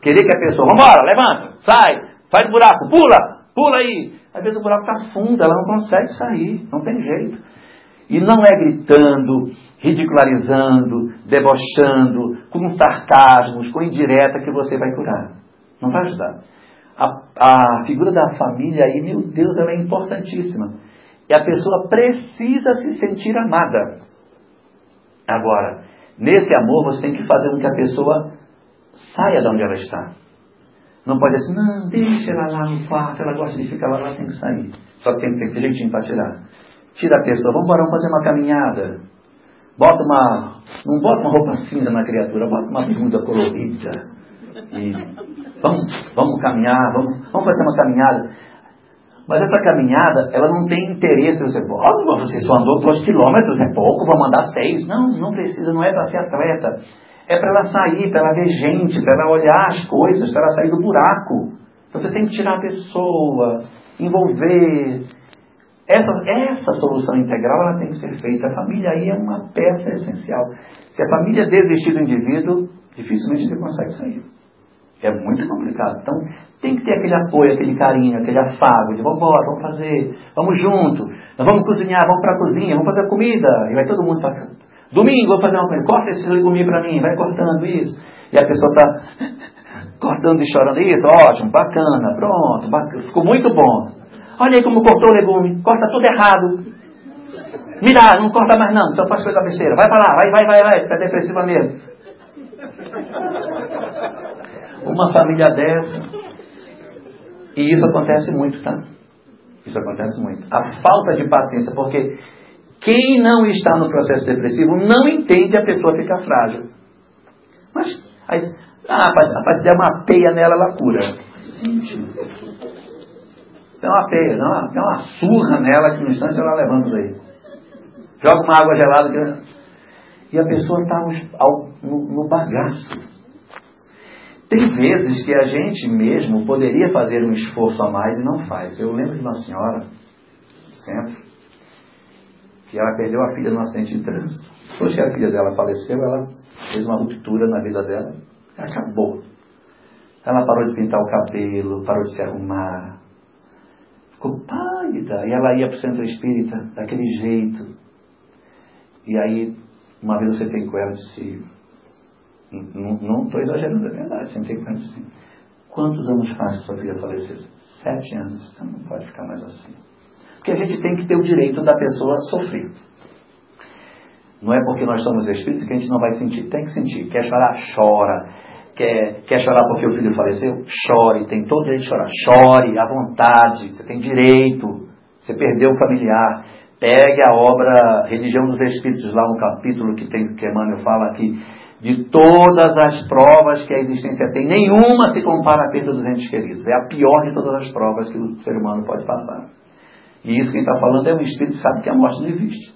Querer que a pessoa, vambora, levanta, sai, sai do buraco, pula, pula aí. Às vezes o buraco está fundo, ela não consegue sair, não tem jeito. E não é gritando, ridicularizando, debochando, com sarcasmos, com indireta que você vai curar. Não vai ajudar. A, a figura da família aí, meu Deus, ela é importantíssima. E a pessoa precisa se sentir amada. Agora, nesse amor você tem que fazer com que a pessoa saia de onde ela está. Não pode dizer assim, não, deixa ela lá no quarto, ela gosta de ficar lá, ela tem que sair. Só que tem que ter jeitinho para tirar. Tira a pessoa, vamos embora, vamos fazer uma caminhada. Bota uma. Não bota uma roupa cinza na criatura, bota uma bermuda colorida. E vamos, vamos caminhar, vamos, vamos fazer uma caminhada. Mas essa caminhada, ela não tem interesse. Você, oh, você só andou dois quilômetros, é pouco, vou mandar seis. Não, não precisa, não é para ser atleta. É para ela sair, para ela ver gente, para ela olhar as coisas, para ela sair do buraco. Então você tem que tirar a pessoa, envolver. Essa, essa solução integral ela tem que ser feita. A família aí é uma peça essencial. Se a família desistir do indivíduo, dificilmente você consegue sair. É muito complicado. Então tem que ter aquele apoio, aquele carinho, aquele afago de vamos embora, vamos fazer, vamos junto, nós vamos cozinhar, vamos para a cozinha, vamos fazer comida. E vai todo mundo para Domingo, vou fazer uma coisa. Corta esse legume para mim. Vai cortando isso. E a pessoa está cortando e chorando. Isso, ótimo, bacana, pronto. Bacana, ficou muito bom. Olha aí como cortou o legume. Corta tudo errado. Mira, não corta mais não. Só faz coisa besteira. Vai para lá, vai, vai, vai, vai. Fica depressiva mesmo. Uma família dessa. E isso acontece muito, tá? Isso acontece muito. A falta de paciência, porque quem não está no processo depressivo não entende a pessoa ficar frágil. Mas, aí, ah, rapaz, rapaz, der uma peia nela, ela cura. Dá uma peia, dá uma, dá uma surra nela que no instante ela levanta daí. Joga uma água gelada que... e a pessoa está no, no bagaço. Tem vezes que a gente mesmo poderia fazer um esforço a mais e não faz. Eu lembro de uma senhora, sempre, que ela perdeu a filha num acidente de trânsito. Depois que a filha dela faleceu, ela fez uma ruptura na vida dela acabou. Ela parou de pintar o cabelo, parou de se arrumar. Ficou pálida. E ela ia para o centro espírita daquele jeito. E aí, uma vez eu sentei com ela e disse: Não estou exagerando, é verdade. Sentei com ela e disse: Quantos anos faz que sua filha faleceu? Sete anos. Você não pode ficar mais assim que a gente tem que ter o direito da pessoa sofrer. Não é porque nós somos espíritos que a gente não vai sentir. Tem que sentir. Quer chorar? Chora. Quer, quer chorar porque o filho faleceu? Chore. Tem todo o direito de chorar. Chore à vontade. Você tem direito. Você perdeu o familiar. Pegue a obra Religião dos Espíritos, lá no capítulo que, tem, que Emmanuel fala aqui. De todas as provas que a existência tem, nenhuma se compara à perda dos entes queridos. É a pior de todas as provas que o ser humano pode passar. E isso quem está falando é um espírito que sabe que a morte não existe.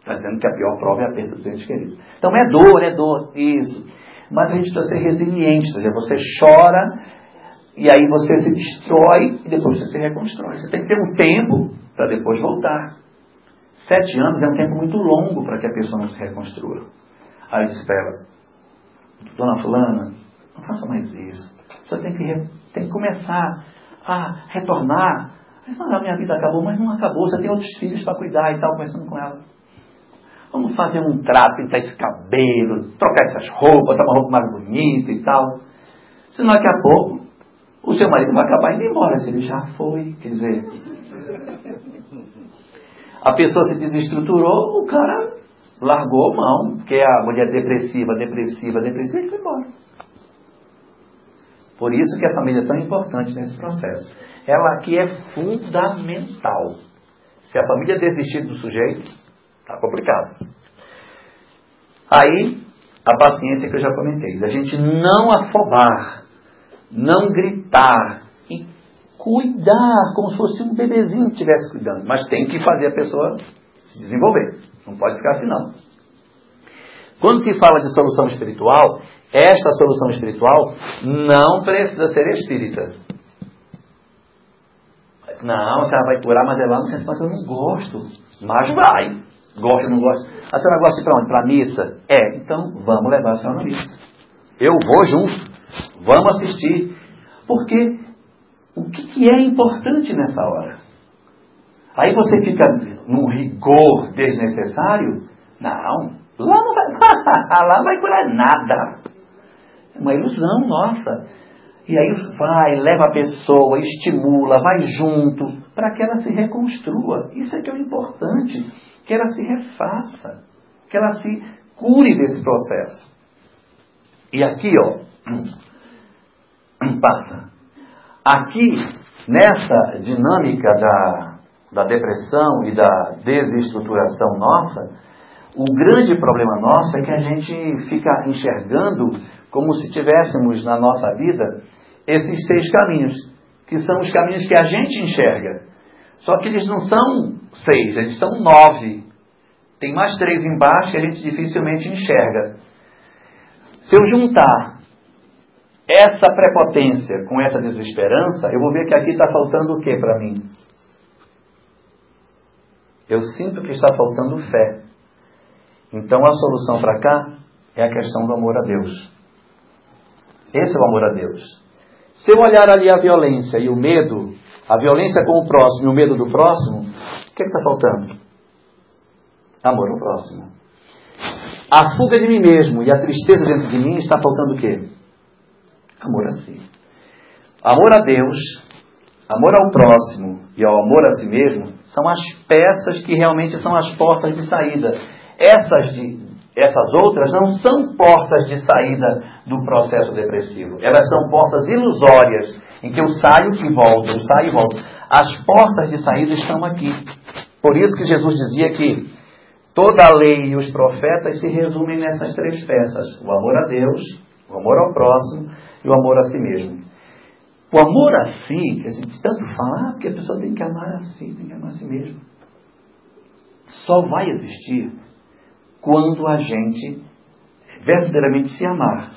Está dizendo que a pior prova é a perda dos entes queridos. Então é dor, é dor, isso. Mas a gente precisa ser resiliente, ou seja, você chora e aí você se destrói e depois você se reconstrói. Você tem que ter um tempo para depois voltar. Sete anos é um tempo muito longo para que a pessoa não se reconstrua. Aí você espera, dona fulana, Não faça mais isso. Você tem que, tem que começar a retornar. Mas, não, a minha vida acabou, mas não acabou. Você tem outros filhos para cuidar e tal, conversando com ela. Vamos fazer um trato, pintar esse cabelo, trocar essas roupas, dar uma roupa mais bonita e tal. Senão daqui a pouco o seu marido vai acabar indo embora, se ele já foi. Quer dizer, a pessoa se desestruturou, o cara largou mão, porque a mulher depressiva, depressiva, depressiva, e foi embora. Por isso que a família é tão importante nesse processo. Ela aqui é fundamental. Se a família desistir do sujeito, está complicado. Aí, a paciência que eu já comentei. A gente não afobar, não gritar e cuidar como se fosse um bebezinho que estivesse cuidando. Mas tem que fazer a pessoa se desenvolver. Não pode ficar assim, não. Quando se fala de solução espiritual, esta solução espiritual não precisa ser espírita. Não, a senhora vai curar, mas é lá no centro, mas eu não gosto. Mas vai. Gosta, não gosta. A senhora gosta de ir para onde? Para a missa? É, então vamos levar a senhora na missa. Eu vou junto. Vamos assistir. Porque o que, que é importante nessa hora? Aí você fica num rigor desnecessário? Não, lá não vai, lá não vai curar nada. Uma ilusão nossa. E aí vai, leva a pessoa, estimula, vai junto, para que ela se reconstrua. Isso é que é o importante, que ela se refaça, que ela se cure desse processo. E aqui, ó, passa. Aqui, nessa dinâmica da, da depressão e da desestruturação nossa, o grande problema nosso é que a gente fica enxergando como se tivéssemos na nossa vida esses seis caminhos, que são os caminhos que a gente enxerga. Só que eles não são seis, eles são nove. Tem mais três embaixo que a gente dificilmente enxerga. Se eu juntar essa prepotência com essa desesperança, eu vou ver que aqui está faltando o que para mim? Eu sinto que está faltando fé. Então a solução para cá é a questão do amor a Deus. Esse é o amor a Deus. Se eu olhar ali a violência e o medo, a violência com o próximo e o medo do próximo, o que é está faltando? Amor ao próximo. A fuga de mim mesmo e a tristeza dentro de mim está faltando o quê? Amor a si. Amor a Deus, amor ao próximo e ao amor a si mesmo são as peças que realmente são as portas de saída. Essas de, essas outras não são portas de saída do processo depressivo. Elas são portas ilusórias, em que eu saio e volto, eu saio e volto. As portas de saída estão aqui. Por isso que Jesus dizia que toda a lei e os profetas se resumem nessas três peças: o amor a Deus, o amor ao próximo e o amor a si mesmo. O amor a si, que a gente tanto fala, porque a pessoa tem que amar a si, tem que amar a si mesmo. Só vai existir quando a gente verdadeiramente se amar.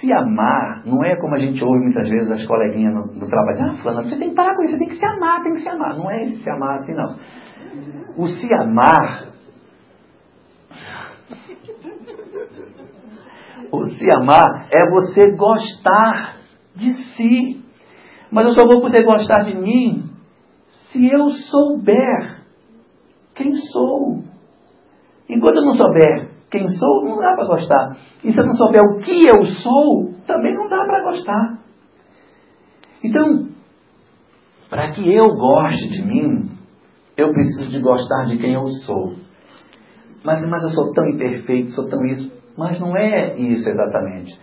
Se amar não é como a gente ouve muitas vezes as coleguinhas no, no trabalho. Ah, Flana, você tem que parar com isso, você tem que se amar, tem que se amar. Não é esse se amar assim, não. O se amar. O se amar é você gostar de si. Mas eu só vou poder gostar de mim se eu souber quem sou. Enquanto eu não souber quem sou, não dá para gostar. E se eu não souber o que eu sou, também não dá para gostar. Então, para que eu goste de mim, eu preciso de gostar de quem eu sou. Mas, mas eu sou tão imperfeito, sou tão isso. Mas não é isso exatamente.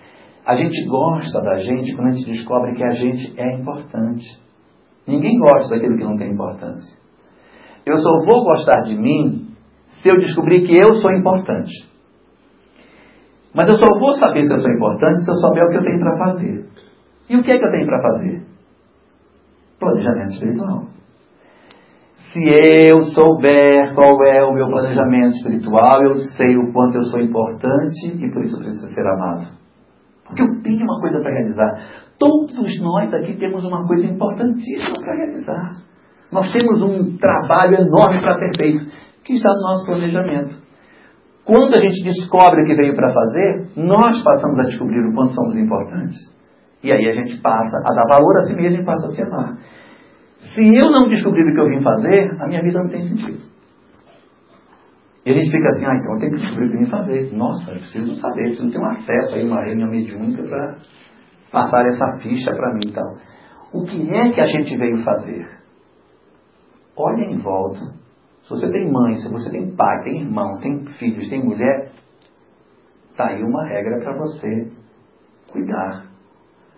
A gente gosta da gente quando a gente descobre que a gente é importante. Ninguém gosta daquilo que não tem importância. Eu só vou gostar de mim se eu descobrir que eu sou importante. Mas eu só vou saber se eu sou importante se eu souber o que eu tenho para fazer. E o que é que eu tenho para fazer? Planejamento espiritual. Se eu souber qual é o meu planejamento espiritual, eu sei o quanto eu sou importante e por isso preciso ser amado. Porque eu tenho uma coisa para realizar. Todos nós aqui temos uma coisa importantíssima para realizar. Nós temos um trabalho enorme para ser feito que está no nosso planejamento. Quando a gente descobre o que veio para fazer, nós passamos a descobrir o quanto somos importantes. E aí a gente passa a dar valor a si mesmo e passa a se amar. Se eu não descobrir o que eu vim fazer, a minha vida não tem sentido. E a gente fica assim, ah, então eu tenho que descobrir o que eu vim fazer. Nossa, eu preciso saber, eu preciso ter um acesso aí, uma reunião mediúnica para passar essa ficha para mim e tal. O que é que a gente veio fazer? Olha em volta. Se você tem mãe, se você tem pai, tem irmão, tem filhos, tem mulher, está aí uma regra para você cuidar,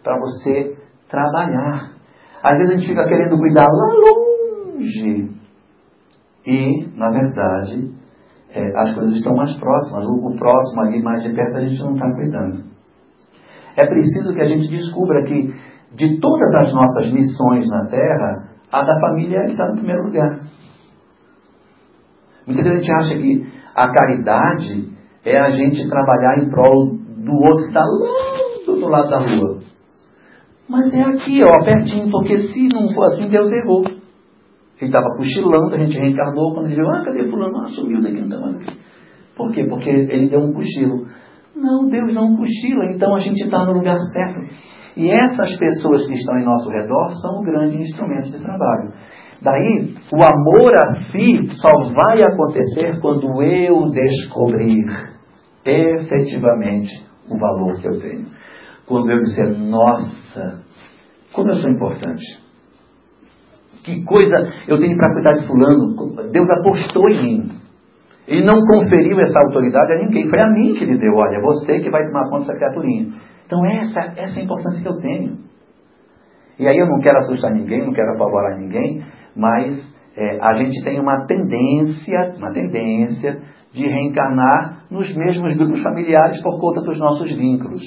para você trabalhar. Às vezes a gente fica querendo cuidar lá longe. E, na verdade, é, as coisas estão mais próximas. O, o próximo ali, mais de perto, a gente não está cuidando. É preciso que a gente descubra que, de todas as nossas missões na Terra, a da família é que está no primeiro lugar. Muitas vezes a gente acha que a caridade é a gente trabalhar em prol do outro que está lá do outro lado da rua. Mas é aqui, ó, pertinho, porque se não for assim, Deus errou. Ele estava cochilando, a gente reencarnou, quando ele viu, ah, cadê fulano? Ah, sumiu daqui, não estava aqui. Por quê? Porque ele deu um cochilo. Não, Deus não cochila, então a gente está no lugar certo. E essas pessoas que estão em nosso redor são um grande instrumento de trabalho. Daí, o amor a si só vai acontecer quando eu descobrir efetivamente o valor que eu tenho. Quando eu disser, nossa, como eu sou importante. Que coisa eu tenho para cuidar de fulano. Deus apostou em mim. Ele não conferiu essa autoridade a ninguém. Foi a mim que ele deu. Olha, você que vai tomar conta dessa criaturinha. Então essa, essa é a importância que eu tenho. E aí eu não quero assustar ninguém, não quero apavorar ninguém, mas é, a gente tem uma tendência, uma tendência de reencarnar nos mesmos grupos familiares por conta dos nossos vínculos.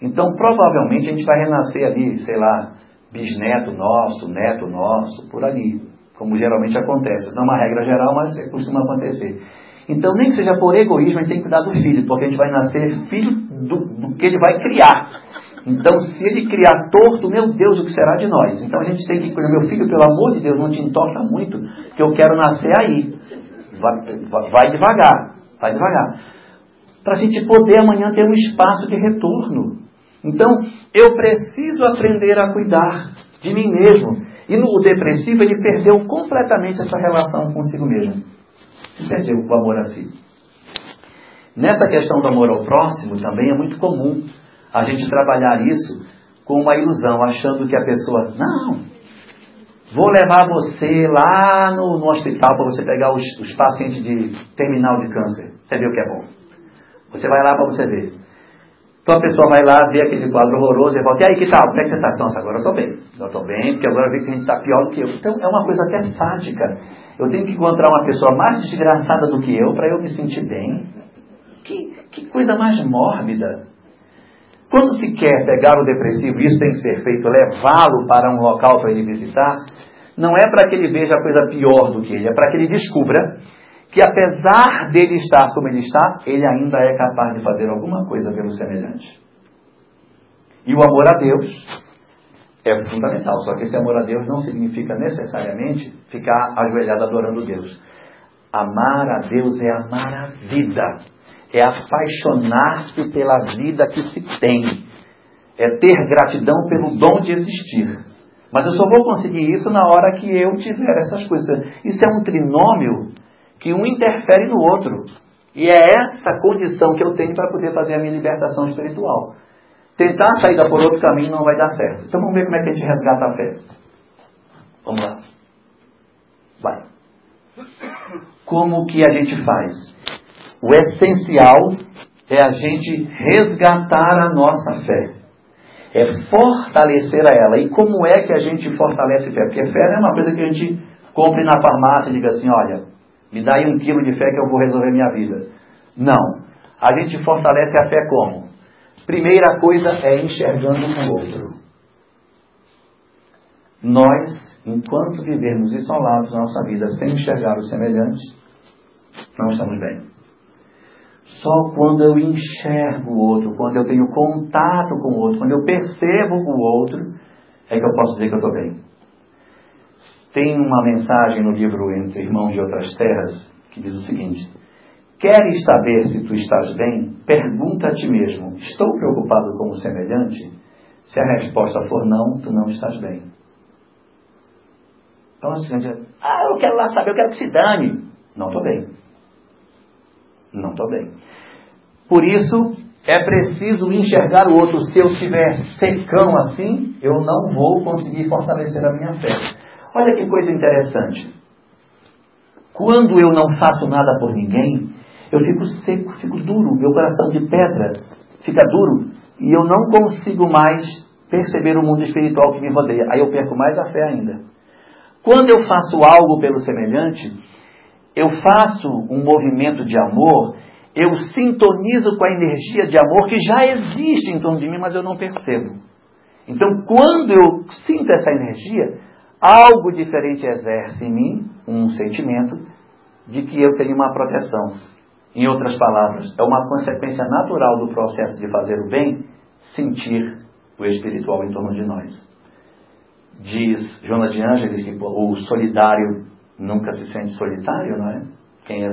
Então, provavelmente, a gente vai renascer ali, sei lá, bisneto nosso, neto nosso, por ali, como geralmente acontece. Não é uma regra geral, mas costuma acontecer. Então, nem que seja por egoísmo, a gente tem que cuidar do filho, porque a gente vai nascer filho do, do que ele vai criar. Então, se ele criar torto, meu Deus, o que será de nós? Então a gente tem que cuidar, meu filho, pelo amor de Deus, não te entorta muito, que eu quero nascer aí. Vai, vai devagar, vai devagar. Para a gente poder amanhã ter um espaço de retorno. Então, eu preciso aprender a cuidar de mim mesmo. E no depressivo, ele perdeu completamente essa relação consigo mesmo. Perdeu o amor a si. Nessa questão do amor ao próximo, também é muito comum a gente trabalhar isso com uma ilusão, achando que a pessoa, não, vou levar você lá no, no hospital para você pegar os, os, pacientes de terminal de câncer. Você vê o que é bom. Você vai lá para você ver. Então a pessoa vai lá, vê aquele quadro horroroso e volta, e aí que tal? Como é que você está? Nossa, agora eu estou bem. Eu estou bem, porque agora vi que a gente está pior do que eu. Então é uma coisa até sádica. Eu tenho que encontrar uma pessoa mais desgraçada do que eu para eu me sentir bem. Que, que coisa mais mórbida. Quando se quer pegar o depressivo, isso tem que ser feito, levá-lo para um local para ele visitar, não é para que ele veja a coisa pior do que ele, é para que ele descubra que apesar dele estar como ele está, ele ainda é capaz de fazer alguma coisa pelo semelhante. E o amor a Deus é fundamental, só que esse amor a Deus não significa necessariamente ficar ajoelhado adorando Deus. Amar a Deus é amar a vida é apaixonar-se pela vida que se tem, é ter gratidão pelo dom de existir. Mas eu só vou conseguir isso na hora que eu tiver essas coisas. Isso é um trinômio que um interfere no outro. E é essa condição que eu tenho para poder fazer a minha libertação espiritual. Tentar sair por outro caminho não vai dar certo. Então vamos ver como é que a gente resgata a fé. Vamos lá. Vai. Como que a gente faz? O essencial é a gente resgatar a nossa fé. É fortalecer a ela. E como é que a gente fortalece a fé? Porque fé não é uma coisa que a gente compre na farmácia e diga assim, olha, me dá aí um quilo de fé que eu vou resolver minha vida. Não. A gente fortalece a fé como? Primeira coisa é enxergando o outro. Nós, enquanto vivermos isolados na nossa vida sem enxergar os semelhantes, não estamos bem. Só quando eu enxergo o outro, quando eu tenho contato com o outro, quando eu percebo o outro, é que eu posso dizer que eu estou bem. Tem uma mensagem no livro Entre Irmãos de Outras Terras que diz o seguinte: Queres saber se tu estás bem? Pergunta a ti mesmo: estou preocupado com o semelhante? Se a resposta for não, tu não estás bem. Então assim, ah, eu quero lá saber, eu quero que se dane. Não estou bem. Não estou bem. Por isso, é preciso enxergar o outro. Se eu estiver secão assim, eu não vou conseguir fortalecer a minha fé. Olha que coisa interessante. Quando eu não faço nada por ninguém, eu fico seco, fico duro, meu coração de pedra fica duro e eu não consigo mais perceber o mundo espiritual que me rodeia. Aí eu perco mais a fé ainda. Quando eu faço algo pelo semelhante, eu faço um movimento de amor, eu sintonizo com a energia de amor que já existe em torno de mim, mas eu não percebo. Então, quando eu sinto essa energia, algo diferente exerce em mim um sentimento de que eu tenho uma proteção. Em outras palavras, é uma consequência natural do processo de fazer o bem sentir o espiritual em torno de nós. Diz Jonas de Ângeles o solidário nunca se sente solitário, não é? Quem é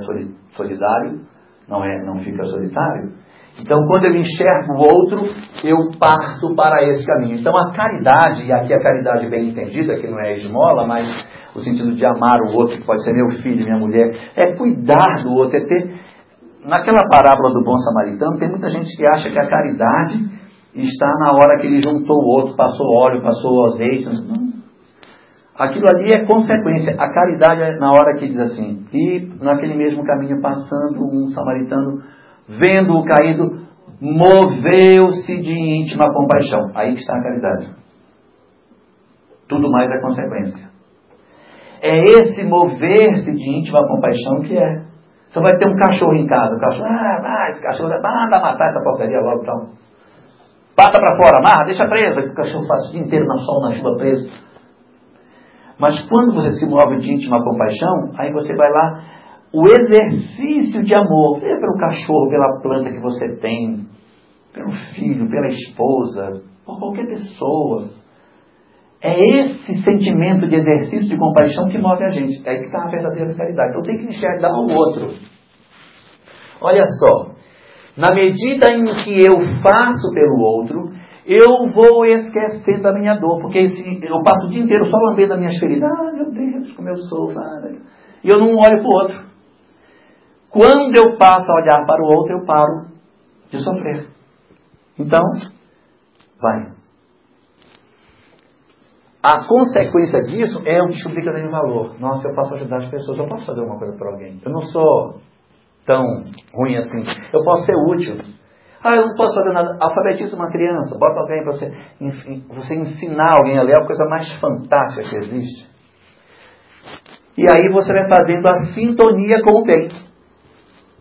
solidário não é, não fica solitário. Então, quando eu enxergo o outro, eu parto para esse caminho. Então, a caridade, e aqui a caridade bem entendida, que não é esmola, mas o sentido de amar o outro, que pode ser meu filho, minha mulher, é cuidar do outro, é ter Naquela parábola do bom samaritano, tem muita gente que acha que a caridade está na hora que ele juntou o outro, passou óleo, passou azeite. Não. Aquilo ali é consequência. A caridade é na hora que diz assim, e naquele mesmo caminho passando, um samaritano, vendo o caído, moveu-se de íntima compaixão. Aí está a caridade. Tudo mais é consequência. É esse mover-se de íntima compaixão que é você vai ter um cachorro em casa. O cachorro, ah, vai, esse cachorro, manda matar essa porcaria logo então. Bata para fora, amarra, deixa presa, que o cachorro passa o dia inteiro na sol, na chuva preso. Mas quando você se move de íntima compaixão, aí você vai lá, o exercício de amor, seja pelo cachorro, pela planta que você tem, pelo filho, pela esposa, por qualquer pessoa. É esse sentimento de exercício de compaixão que move a gente. É aí que está a verdadeira caridade. Então tem que enxergar o outro. Olha só. Na medida em que eu faço pelo outro, eu vou esquecendo a minha dor. Porque eu passo o dia inteiro só lambendo as minhas feridas. Ah, meu Deus, como eu sou. E eu não olho para o outro. Quando eu passo a olhar para o outro, eu paro de sofrer. Então, vai. A consequência disso é eu descobrir que eu tenho valor. Nossa, eu posso ajudar as pessoas, eu posso fazer uma coisa para alguém. Eu não sou tão ruim assim. Eu posso ser útil. Ah, eu não posso fazer nada. Alfabetiza uma criança, bota alguém para você, você ensinar alguém a ler é a coisa mais fantástica que existe. E aí você vai fazendo a sintonia com o bem.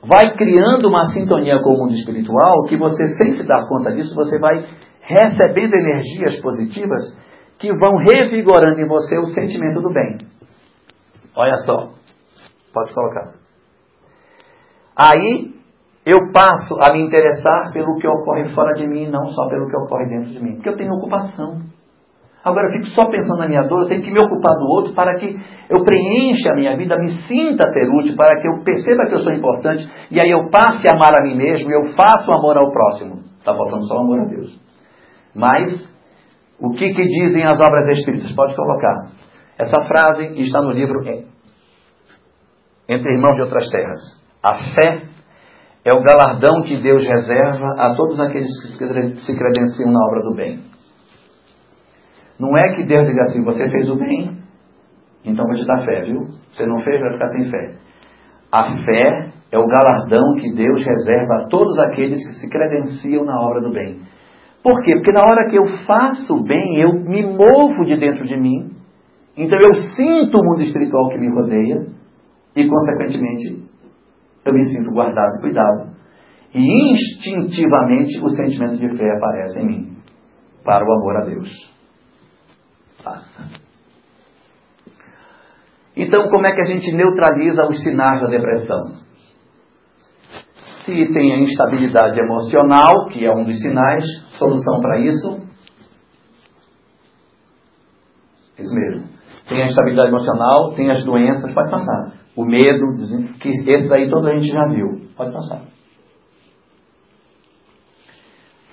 Vai criando uma sintonia com o mundo espiritual que você, sem se dar conta disso, você vai recebendo energias positivas que vão revigorando em você o sentimento do bem. Olha só. Pode colocar. Aí eu passo a me interessar pelo que ocorre fora de mim, não só pelo que ocorre dentro de mim. Porque eu tenho ocupação. Agora eu fico só pensando na minha dor, eu tenho que me ocupar do outro para que eu preencha a minha vida, me sinta ser útil, para que eu perceba que eu sou importante, e aí eu passe a amar a mim mesmo e eu faço o amor ao próximo. Está faltando só o amor a Deus. Mas o que, que dizem as obras espíritas? Pode colocar. Essa frase está no livro Entre Irmãos de Outras Terras. A fé é o galardão que Deus reserva a todos aqueles que se credenciam na obra do bem. Não é que Deus diga assim, você fez o bem, então vou te dar fé, viu? Você não fez, vai ficar sem fé. A fé é o galardão que Deus reserva a todos aqueles que se credenciam na obra do bem. Por quê? Porque na hora que eu faço bem, eu me movo de dentro de mim, então eu sinto o mundo espiritual que me rodeia, e consequentemente eu me sinto guardado e cuidado. E instintivamente o sentimento de fé aparece em mim, para o amor a Deus. Então, como é que a gente neutraliza os sinais da depressão? Se tem a instabilidade emocional, que é um dos sinais, solução para isso? Isso mesmo. Tem a instabilidade emocional, tem as doenças, pode passar. O medo, que esse daí toda a gente já viu. Pode passar.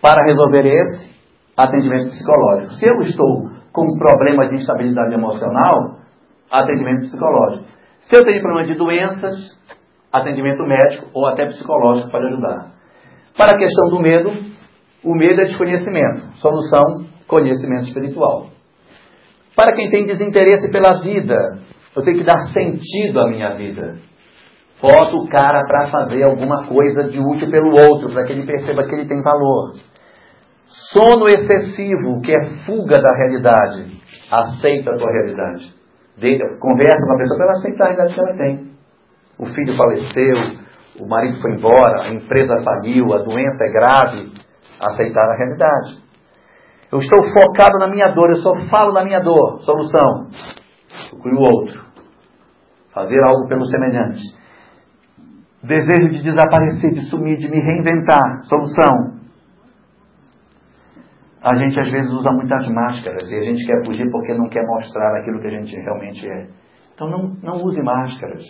Para resolver esse, atendimento psicológico. Se eu estou com um problema de instabilidade emocional, atendimento psicológico. Se eu tenho problema de doenças, atendimento médico ou até psicológico pode ajudar. Para a questão do medo, o medo é desconhecimento. Solução, conhecimento espiritual. Para quem tem desinteresse pela vida, eu tenho que dar sentido à minha vida. Boto o cara para fazer alguma coisa de útil pelo outro, para que ele perceba que ele tem valor. Sono excessivo, que é fuga da realidade. Aceita a tua realidade. conversa com a pessoa para ela aceitar a realidade que ela tem. O filho faleceu, o marido foi embora, a empresa faliu, a doença é grave. Aceitar a realidade. Eu estou focado na minha dor, eu só falo da minha dor. Solução. Procure o outro. Fazer algo pelo semelhante. Desejo de desaparecer, de sumir, de me reinventar. Solução. A gente às vezes usa muitas máscaras e a gente quer fugir porque não quer mostrar aquilo que a gente realmente é. Então não, não use máscaras.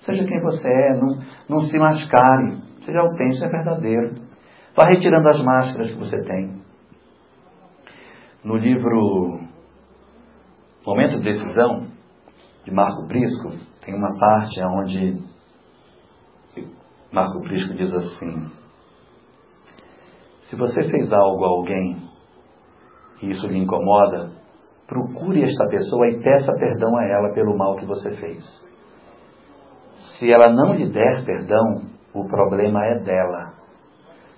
Seja quem você é, não, não se mascare. Seja autêntico, seja verdadeiro. Vá retirando as máscaras que você tem. No livro Momento de Decisão, de Marco Prisco, tem uma parte onde Marco Prisco diz assim: Se você fez algo a alguém e isso lhe incomoda, procure esta pessoa e peça perdão a ela pelo mal que você fez. Se ela não lhe der perdão, o problema é dela.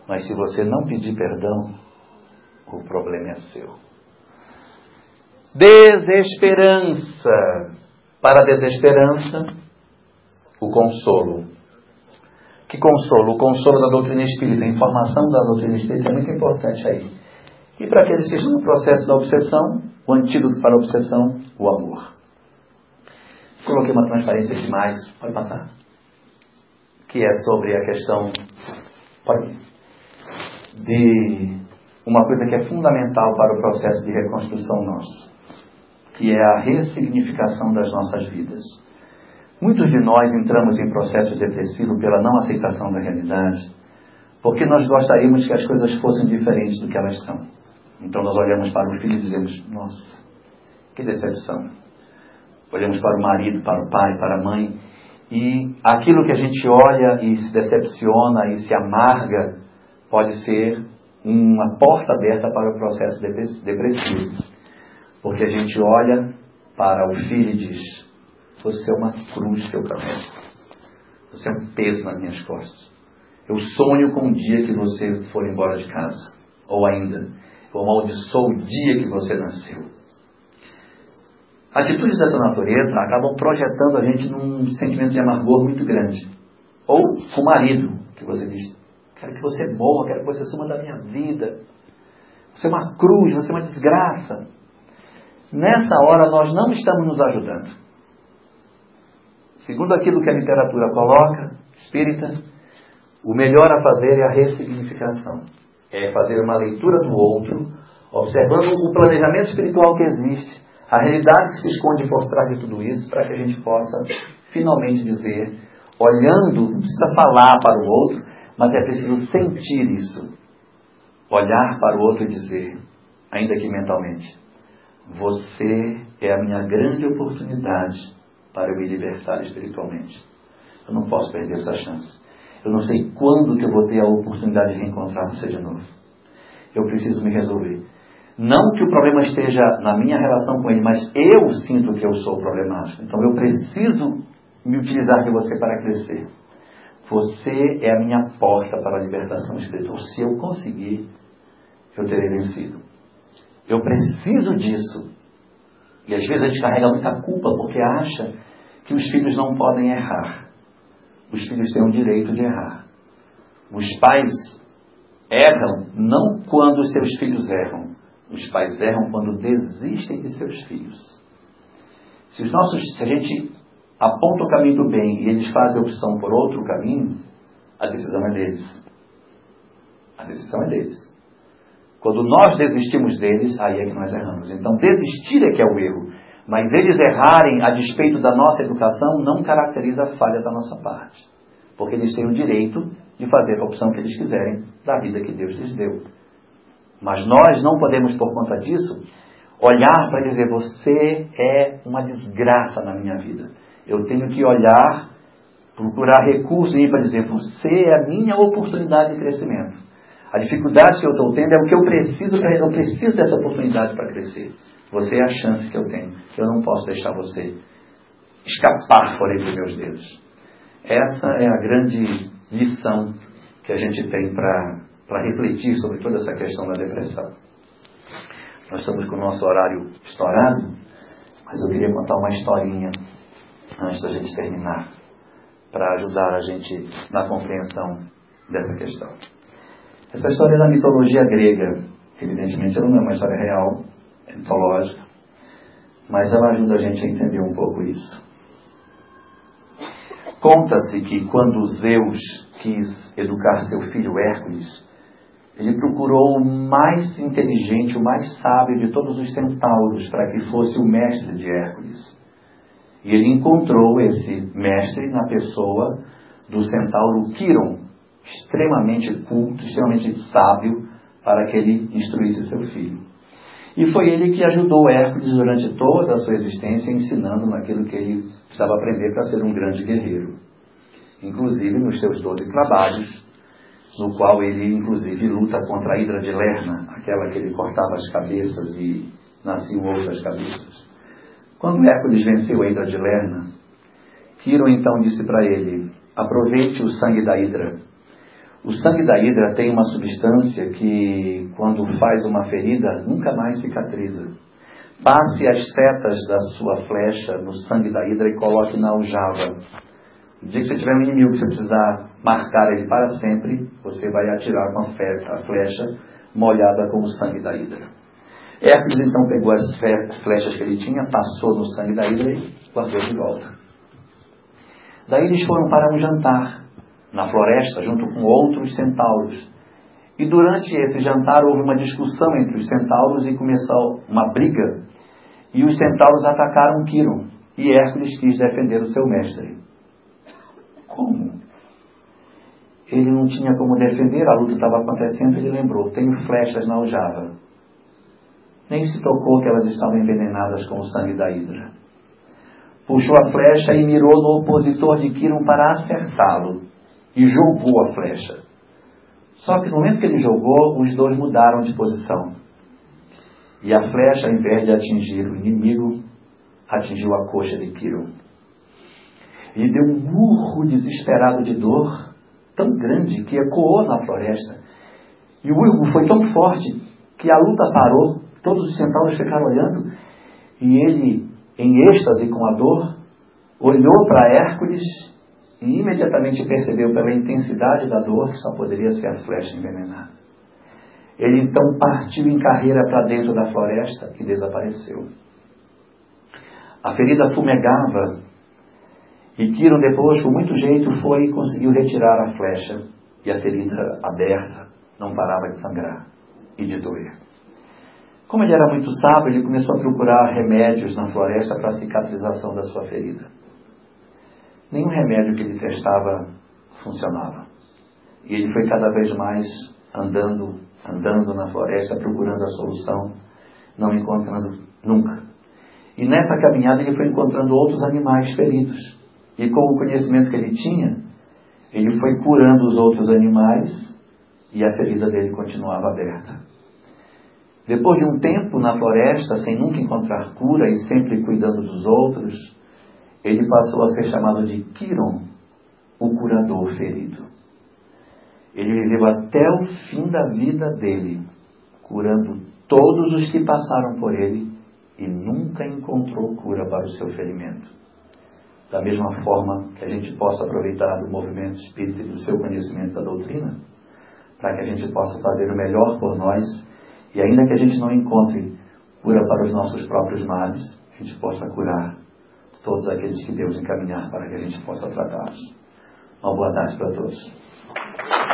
Mas se você não pedir perdão, o problema é seu. Desesperança. Para a desesperança, o consolo. Que consolo? O consolo da doutrina espírita. A informação da doutrina espírita é muito importante aí. E para aqueles que estão no processo da obsessão, o antídoto para a obsessão, o amor. Coloquei uma transparência demais, pode passar. Que é sobre a questão. Pode. De uma coisa que é fundamental para o processo de reconstrução nosso, que é a ressignificação das nossas vidas. Muitos de nós entramos em processo depressivo pela não aceitação da realidade, porque nós gostaríamos que as coisas fossem diferentes do que elas são. Então nós olhamos para o filho e dizemos: Nossa, que decepção. Olhamos para o marido, para o pai, para a mãe, e aquilo que a gente olha e se decepciona e se amarga pode ser uma porta aberta para o processo depressivo. Porque a gente olha para o filho e diz: Você é uma cruz que eu carrego. Você é um peso nas minhas costas. Eu sonho com o dia que você for embora de casa. Ou ainda, eu amaldiçoo o dia que você nasceu. Atitudes dessa natureza acabam projetando a gente num sentimento de amargor muito grande. Ou com o marido, que você diz, quero que você morra, quero que você suma da minha vida. Você é uma cruz, você é uma desgraça. Nessa hora nós não estamos nos ajudando. Segundo aquilo que a literatura coloca, espírita, o melhor a fazer é a ressignificação. É fazer uma leitura do outro, observando o planejamento espiritual que existe, a realidade que se esconde por trás de tudo isso, para que a gente possa finalmente dizer, olhando, não precisa falar para o outro, mas é preciso sentir isso. Olhar para o outro e dizer, ainda que mentalmente, você é a minha grande oportunidade para eu me libertar espiritualmente. Eu não posso perder essa chance. Eu não sei quando que eu vou ter a oportunidade de reencontrar você de novo. Eu preciso me resolver. Não que o problema esteja na minha relação com ele, mas eu sinto que eu sou problemático. Então eu preciso me utilizar de você para crescer. Você é a minha porta para a libertação espiritual. Se eu conseguir, eu terei vencido. Eu preciso disso. E às vezes a gente carrega muita culpa porque acha que os filhos não podem errar. Os filhos têm o direito de errar. Os pais erram não quando os seus filhos erram. Os pais erram quando desistem de seus filhos. Se, os nossos, se a gente aponta o caminho do bem e eles fazem a opção por outro caminho, a decisão é deles. A decisão é deles. Quando nós desistimos deles, aí é que nós erramos. Então, desistir é que é o erro. Mas eles errarem a despeito da nossa educação não caracteriza a falha da nossa parte. Porque eles têm o direito de fazer a opção que eles quiserem da vida que Deus lhes deu. Mas nós não podemos, por conta disso, olhar para dizer: você é uma desgraça na minha vida. Eu tenho que olhar, procurar recursos aí para dizer: você é a minha oportunidade de crescimento. A dificuldade que eu estou tendo é o que eu preciso, eu preciso dessa oportunidade para crescer. Você é a chance que eu tenho. Eu não posso deixar você escapar por entre meus dedos. Essa é a grande lição que a gente tem para refletir sobre toda essa questão da depressão. Nós estamos com o nosso horário estourado, mas eu queria contar uma historinha antes da gente terminar, para ajudar a gente na compreensão dessa questão. Essa história é da mitologia grega. Evidentemente, ela não é uma história real, é mitológica, mas ela ajuda a gente a entender um pouco isso. Conta-se que quando Zeus quis educar seu filho Hércules, ele procurou o mais inteligente, o mais sábio de todos os centauros para que fosse o mestre de Hércules. E ele encontrou esse mestre na pessoa do centauro Quiron, extremamente culto, extremamente sábio, para que ele instruísse seu filho. E foi ele que ajudou Hércules durante toda a sua existência, ensinando naquilo que ele precisava aprender para ser um grande guerreiro. Inclusive nos seus doze trabalhos, no qual ele inclusive luta contra a Hidra de Lerna, aquela que ele cortava as cabeças e nasciam outras cabeças. Quando Hércules venceu a Hidra de Lerna, Quiro então disse para ele: aproveite o sangue da Hidra o sangue da hidra tem uma substância que, quando faz uma ferida, nunca mais cicatriza. Passe as setas da sua flecha no sangue da hidra e coloque na aljava. No dia que você tiver um inimigo que você precisar marcar ele para sempre, você vai atirar com a flecha molhada com o sangue da hidra. Hércules então pegou as flechas que ele tinha, passou no sangue da hidra e guardou de volta. Daí eles foram para um jantar na floresta, junto com outros centauros. E durante esse jantar houve uma discussão entre os centauros e começou uma briga. E os centauros atacaram Quiron. E Hércules quis defender o seu mestre. Como? Ele não tinha como defender, a luta estava acontecendo, ele lembrou: tenho flechas na aljava. Nem se tocou que elas estavam envenenadas com o sangue da hidra. Puxou a flecha e mirou no opositor de Quiron para acertá-lo e jogou a flecha. Só que no momento que ele jogou, os dois mudaram de posição. E a flecha, ao invés de atingir o inimigo, atingiu a coxa de Quiro. Ele deu um urro desesperado de dor, tão grande que ecoou na floresta. E o urro foi tão forte que a luta parou, todos os centauros ficaram olhando, e ele, em êxtase com a dor, olhou para Hércules e imediatamente percebeu pela intensidade da dor que só poderia ser a flecha envenenada. Ele então partiu em carreira para dentro da floresta e desapareceu. A ferida fumegava e Kiron depois, com muito jeito, foi e conseguiu retirar a flecha e a ferida aberta não parava de sangrar e de doer. Como ele era muito sábio, ele começou a procurar remédios na floresta para a cicatrização da sua ferida. Nenhum remédio que ele testava funcionava. E ele foi cada vez mais andando, andando na floresta, procurando a solução, não encontrando nunca. E nessa caminhada ele foi encontrando outros animais feridos. E com o conhecimento que ele tinha, ele foi curando os outros animais e a ferida dele continuava aberta. Depois de um tempo na floresta, sem nunca encontrar cura e sempre cuidando dos outros, ele passou a ser chamado de Quiron, o curador ferido. Ele viveu até o fim da vida dele, curando todos os que passaram por ele e nunca encontrou cura para o seu ferimento. Da mesma forma que a gente possa aproveitar do movimento espírita e do seu conhecimento da doutrina, para que a gente possa fazer o melhor por nós e ainda que a gente não encontre cura para os nossos próprios males, a gente possa curar todos aqueles que Deus encaminhar para que a gente possa tratá-los. Uma boa tarde para todos.